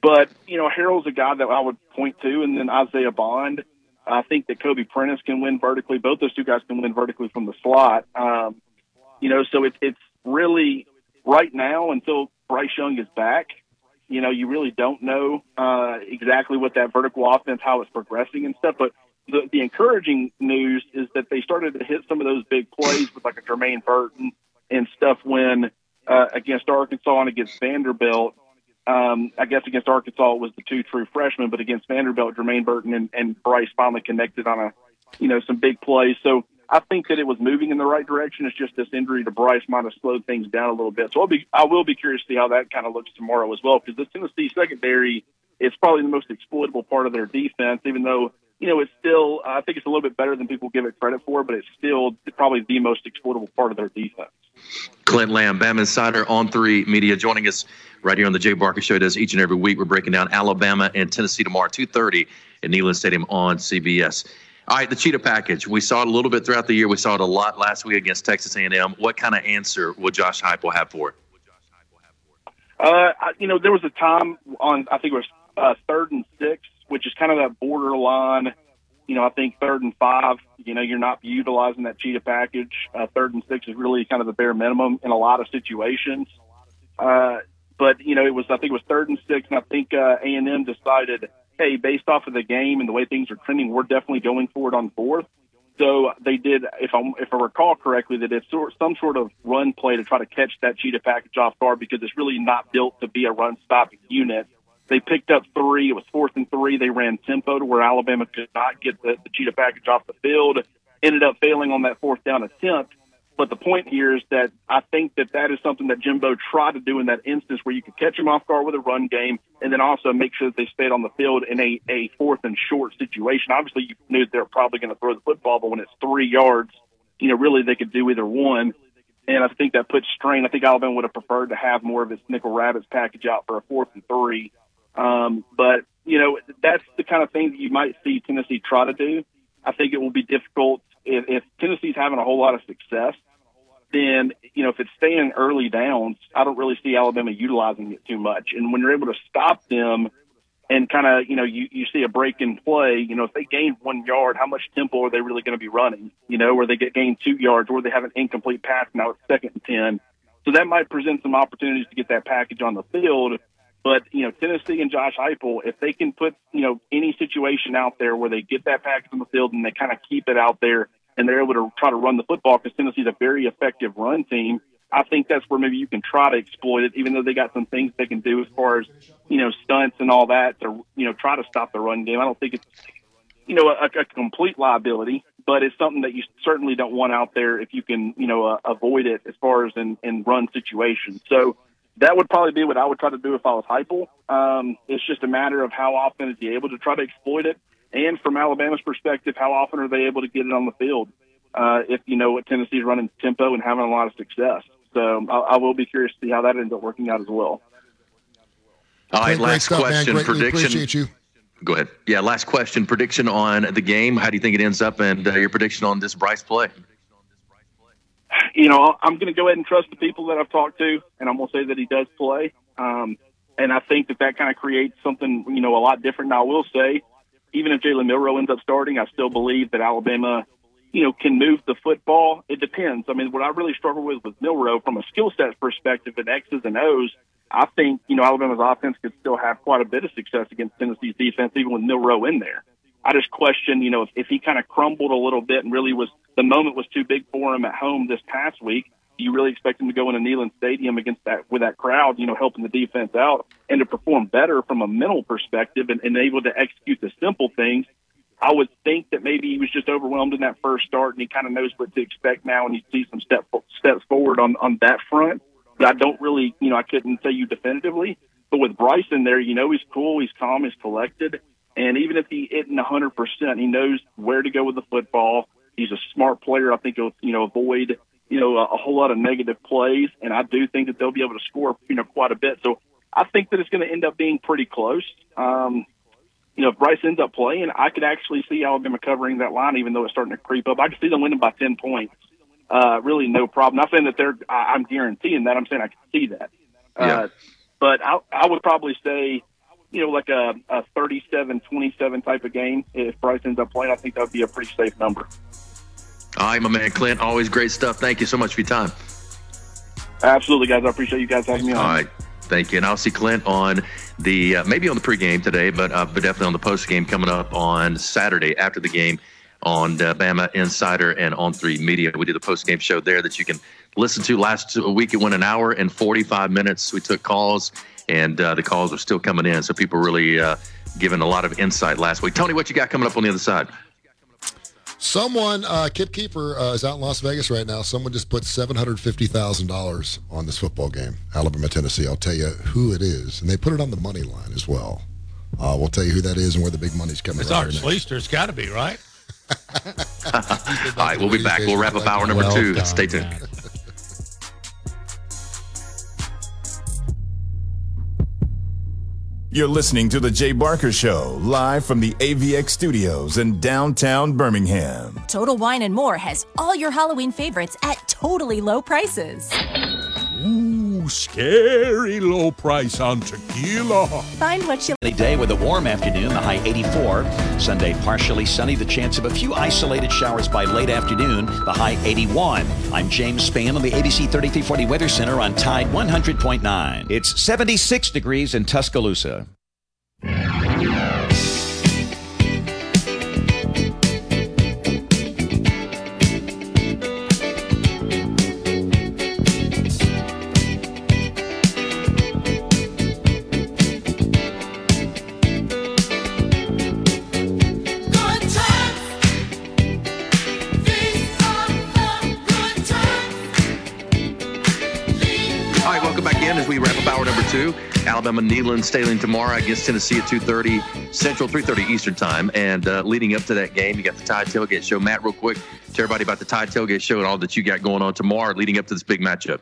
But you know, Harrell's a guy that I would point to, and then Isaiah Bond I think that Kobe Prentice can win vertically. Both those two guys can win vertically from the slot. Um, you know, so it's it's really right now until Bryce Young is back. You know, you really don't know uh, exactly what that vertical offense, how it's progressing and stuff. But the, the encouraging news is that they started to hit some of those big plays with like a Jermaine Burton and stuff when uh, against Arkansas and against Vanderbilt um, I guess against Arkansas it was the two true freshmen, but against Vanderbilt, Jermaine Burton and, and Bryce finally connected on a, you know, some big plays. So I think that it was moving in the right direction. It's just this injury to Bryce might have slowed things down a little bit. So I'll be, I will be curious to see how that kind of looks tomorrow as well, because the Tennessee secondary is probably the most exploitable part of their defense, even though you know, it's still, I think it's a little bit better than people give it credit for, but it's still probably the most exploitable part of their defense. Clint Lamb, Bama Insider on three media, joining us right here on the Jay Barker Show. Does each and every week. We're breaking down Alabama and Tennessee tomorrow, two thirty at Neyland Stadium on CBS. All right, the cheetah package. We saw it a little bit throughout the year. We saw it a lot last week against Texas A&M. What kind of answer will Josh Heupel have for it? Uh, you know, there was a time on I think it was uh, third and six, which is kind of that borderline you know, I think third and five, you know, you're not utilizing that cheetah package. Uh, third and six is really kind of the bare minimum in a lot of situations. Uh, but you know, it was I think it was third and six, and I think uh, A and M decided, hey, based off of the game and the way things are trending, we're definitely going for it on fourth. So they did, if I if I recall correctly, that it's some sort of run play to try to catch that cheetah package off guard because it's really not built to be a run stopping unit. They picked up three. It was fourth and three. They ran tempo to where Alabama could not get the, the cheetah package off the field. Ended up failing on that fourth down attempt. But the point here is that I think that that is something that Jimbo tried to do in that instance where you could catch him off guard with a run game and then also make sure that they stayed on the field in a, a fourth and short situation. Obviously, you knew they're probably going to throw the football, but when it's three yards, you know, really they could do either one. And I think that puts strain. I think Alabama would have preferred to have more of its nickel rabbits package out for a fourth and three. Um, but, you know, that's the kind of thing that you might see Tennessee try to do. I think it will be difficult if, if Tennessee's having a whole lot of success then you know if it's staying early downs, I don't really see Alabama utilizing it too much. And when you're able to stop them and kind of you know you you see a break in play, you know if they gain one yard, how much tempo are they really going to be running? You know, where they get gained two yards, or they have an incomplete pass now it's second and ten. So that might present some opportunities to get that package on the field. But you know, Tennessee and Josh Heupel, if they can put you know any situation out there where they get that package on the field and they kind of keep it out there and they're able to try to run the football because Tennessee's a very effective run team. I think that's where maybe you can try to exploit it, even though they got some things they can do as far as you know stunts and all that to you know try to stop the run game. I don't think it's you know a, a complete liability, but it's something that you certainly don't want out there if you can you know uh, avoid it as far as in, in run situations. So that would probably be what I would try to do if I was Heupel. Um, it's just a matter of how often is he able to try to exploit it. And from Alabama's perspective, how often are they able to get it on the field? Uh, if you know what Tennessee's running tempo and having a lot of success. So I, I will be curious to see how that ends up working out as well. All right, Great last stuff, man. question. Greatly Prediction. Appreciate you. Go ahead. Yeah, last question. Prediction on the game. How do you think it ends up, and uh, your prediction on this Bryce play? You know, I'm going to go ahead and trust the people that I've talked to, and I'm going to say that he does play. Um, and I think that that kind of creates something, you know, a lot different. Now, I will say, even if Jalen Milroe ends up starting, I still believe that Alabama, you know, can move the football. It depends. I mean, what I really struggle with with Milroe from a skill set perspective and X's and O's, I think, you know, Alabama's offense could still have quite a bit of success against Tennessee's defense, even with Milroe in there. I just question, you know, if, if he kind of crumbled a little bit and really was the moment was too big for him at home this past week. Do you really expect him to go into Neyland Stadium against that with that crowd, you know, helping the defense out and to perform better from a mental perspective and, and able to execute the simple things? I would think that maybe he was just overwhelmed in that first start and he kind of knows what to expect now and he sees some step steps forward on on that front. But I don't really, you know, I couldn't tell you definitively. But with Bryson there, you know, he's cool, he's calm, he's collected. And even if he isn't 100%, he knows where to go with the football. He's a smart player. I think he'll, you know, avoid, you know, a, a whole lot of negative plays. And I do think that they'll be able to score, you know, quite a bit. So I think that it's going to end up being pretty close. Um, you know, if Bryce ends up playing, I could actually see Alabama covering that line, even though it's starting to creep up. I could see them winning by 10 points. Uh, really no problem. Not saying that they're, I, I'm guaranteeing that. I'm saying I can see that. Yeah. Uh, but I, I would probably say, you know, like a, a 37-27 type of game. If Bryce ends up playing, I think that would be a pretty safe number. All right, my man Clint. Always great stuff. Thank you so much for your time. Absolutely, guys. I appreciate you guys having me on. All right. Thank you. And I'll see Clint on the uh, maybe on the pregame today, but uh, but definitely on the postgame coming up on Saturday after the game on uh, Bama Insider and on Three Media. We did a postgame show there that you can listen to. Last week it went an hour and 45 minutes. We took calls, and uh, the calls are still coming in. So people really uh, giving a lot of insight last week. Tony, what you got coming up on the other side? Someone, uh, Kip Keeper, uh, is out in Las Vegas right now. Someone just put seven hundred fifty thousand dollars on this football game, Alabama Tennessee. I'll tell you who it is, and they put it on the money line as well. Uh, we'll tell you who that is and where the big money's coming. From. It's right Art here next. Schlichter. It's got to be, right? All right, we'll be back. We'll wrap up hour number two. Stay tuned. You're listening to The Jay Barker Show, live from the AVX studios in downtown Birmingham. Total Wine and More has all your Halloween favorites at totally low prices. Ooh, scary low price on tequila. Find what you Sunny day with a warm afternoon, the high 84. Sunday, partially sunny, the chance of a few isolated showers by late afternoon, the high 81. I'm James Spann on the ABC 3340 Weather Center on Tide 100.9. It's 76 degrees in Tuscaloosa. Alabama Neyland Stadium tomorrow against Tennessee at 2.30 Central, 3.30 Eastern Time. And uh, leading up to that game, you got the Tide Tailgate Show. Matt, real quick, tell everybody about the Tide Tailgate Show and all that you got going on tomorrow leading up to this big matchup.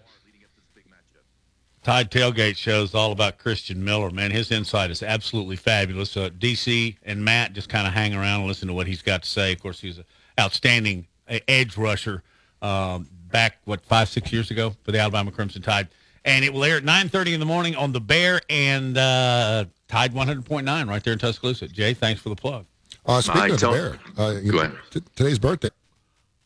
Tide Tailgate Show is all about Christian Miller, man. His insight is absolutely fabulous. Uh, DC and Matt just kind of hang around and listen to what he's got to say. Of course, he's an outstanding uh, edge rusher um, back, what, five, six years ago for the Alabama Crimson Tide. And it will air at 9.30 in the morning on the Bear and uh, Tide 100.9 right there in Tuscaloosa. Jay, thanks for the plug. Uh, speaking of the bear, uh, you know, t- today's birthday.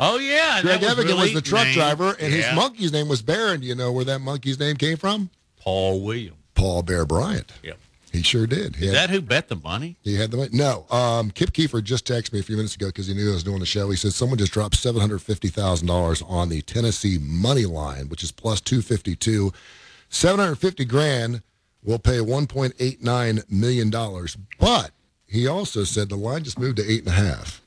Oh yeah, Greg that was Evigan really was the truck named- driver, and his monkey's name was Bear. And you know where that monkey's name came from? Paul Williams. Paul Bear Bryant. Yep. He sure did. He Is had- that who bet the money? He had the money. No, um, Kip Kiefer just texted me a few minutes ago because he knew I was doing the show. He said someone just dropped seven hundred fifty thousand dollars on the Tennessee money line, which is plus two fifty two. Seven hundred fifty grand will pay one point eight nine million dollars. But he also said the line just moved to eight and a half.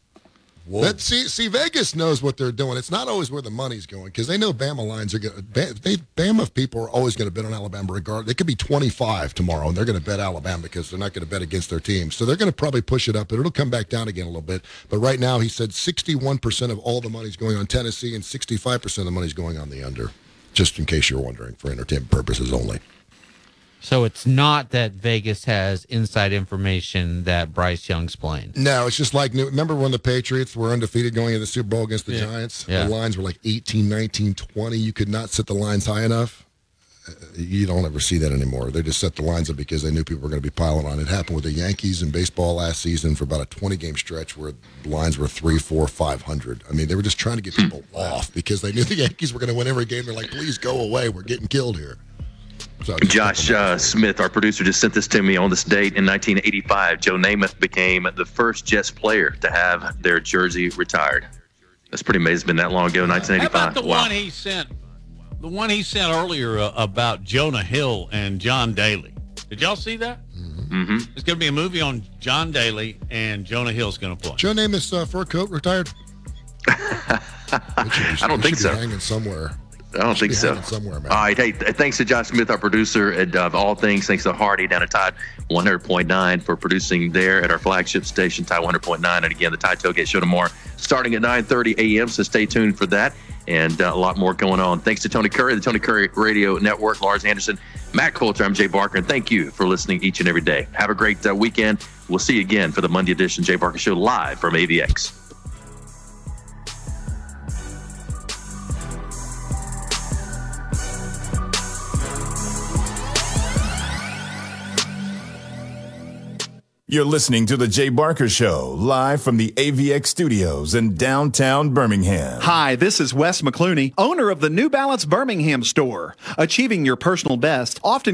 That, see, see, Vegas knows what they're doing. It's not always where the money's going because they know Bama lines are going. They Bama people are always going to bet on Alabama. Regard, they could be twenty five tomorrow, and they're going to bet Alabama because they're not going to bet against their team. So they're going to probably push it up, but it'll come back down again a little bit. But right now, he said sixty one percent of all the money's going on Tennessee, and sixty five percent of the money's going on the under. Just in case you're wondering, for entertainment purposes only. So it's not that Vegas has inside information that Bryce Young's playing. No, it's just like remember when the Patriots were undefeated going into the Super Bowl against the Yeah. Giants? Yeah. The lines were like 18, 19, 20. You could not set the lines high enough. Uh, You don't ever see that anymore. They just set the lines up because they knew people were going to be piling on. It happened with the Yankees in baseball last season for about a 20 game stretch where the lines were three, four, 500. I mean, they were just trying to get people off because they knew the Yankees were going to win every game. They're like, please go away. We're getting killed here. So Josh uh, Smith, our producer, just sent this to me on this date in 1985. Joe Namath became the first Jets player to have their jersey retired. That's pretty amazing. It's been that long ago, 1985. How 1985. about the wow. one he sent? The one he sent earlier uh, about Jonah Hill and John Daly. Did y'all see that? Mm-hmm. It's going to be a movie on John Daly and Jonah Hill's going to play. Joe Namath's uh, fur coat retired? I don't think should so. Hanging somewhere. I don't think so. somewhere, man. All right. Hey, thanks to Josh Smith, our producer, and uh, of all things, thanks to Hardy down at Tide 100.9 for producing there at our flagship station, Tide 100.9. And again, the Tide Tailgate Show tomorrow, starting at 9:30 a.m. So stay tuned for that, and uh, a lot more going on. Thanks to Tony Curry, the Tony Curry Radio Network, Lars Anderson, Matt Coulter. I'm Jay Barker, and thank you for listening each and every day. Have a great uh, weekend. We'll see you again for the Monday edition Jay Barker Show live from AVX. You're listening to The Jay Barker Show, live from the AVX studios in downtown Birmingham. Hi, this is Wes McClooney, owner of the New Balance Birmingham store. Achieving your personal best often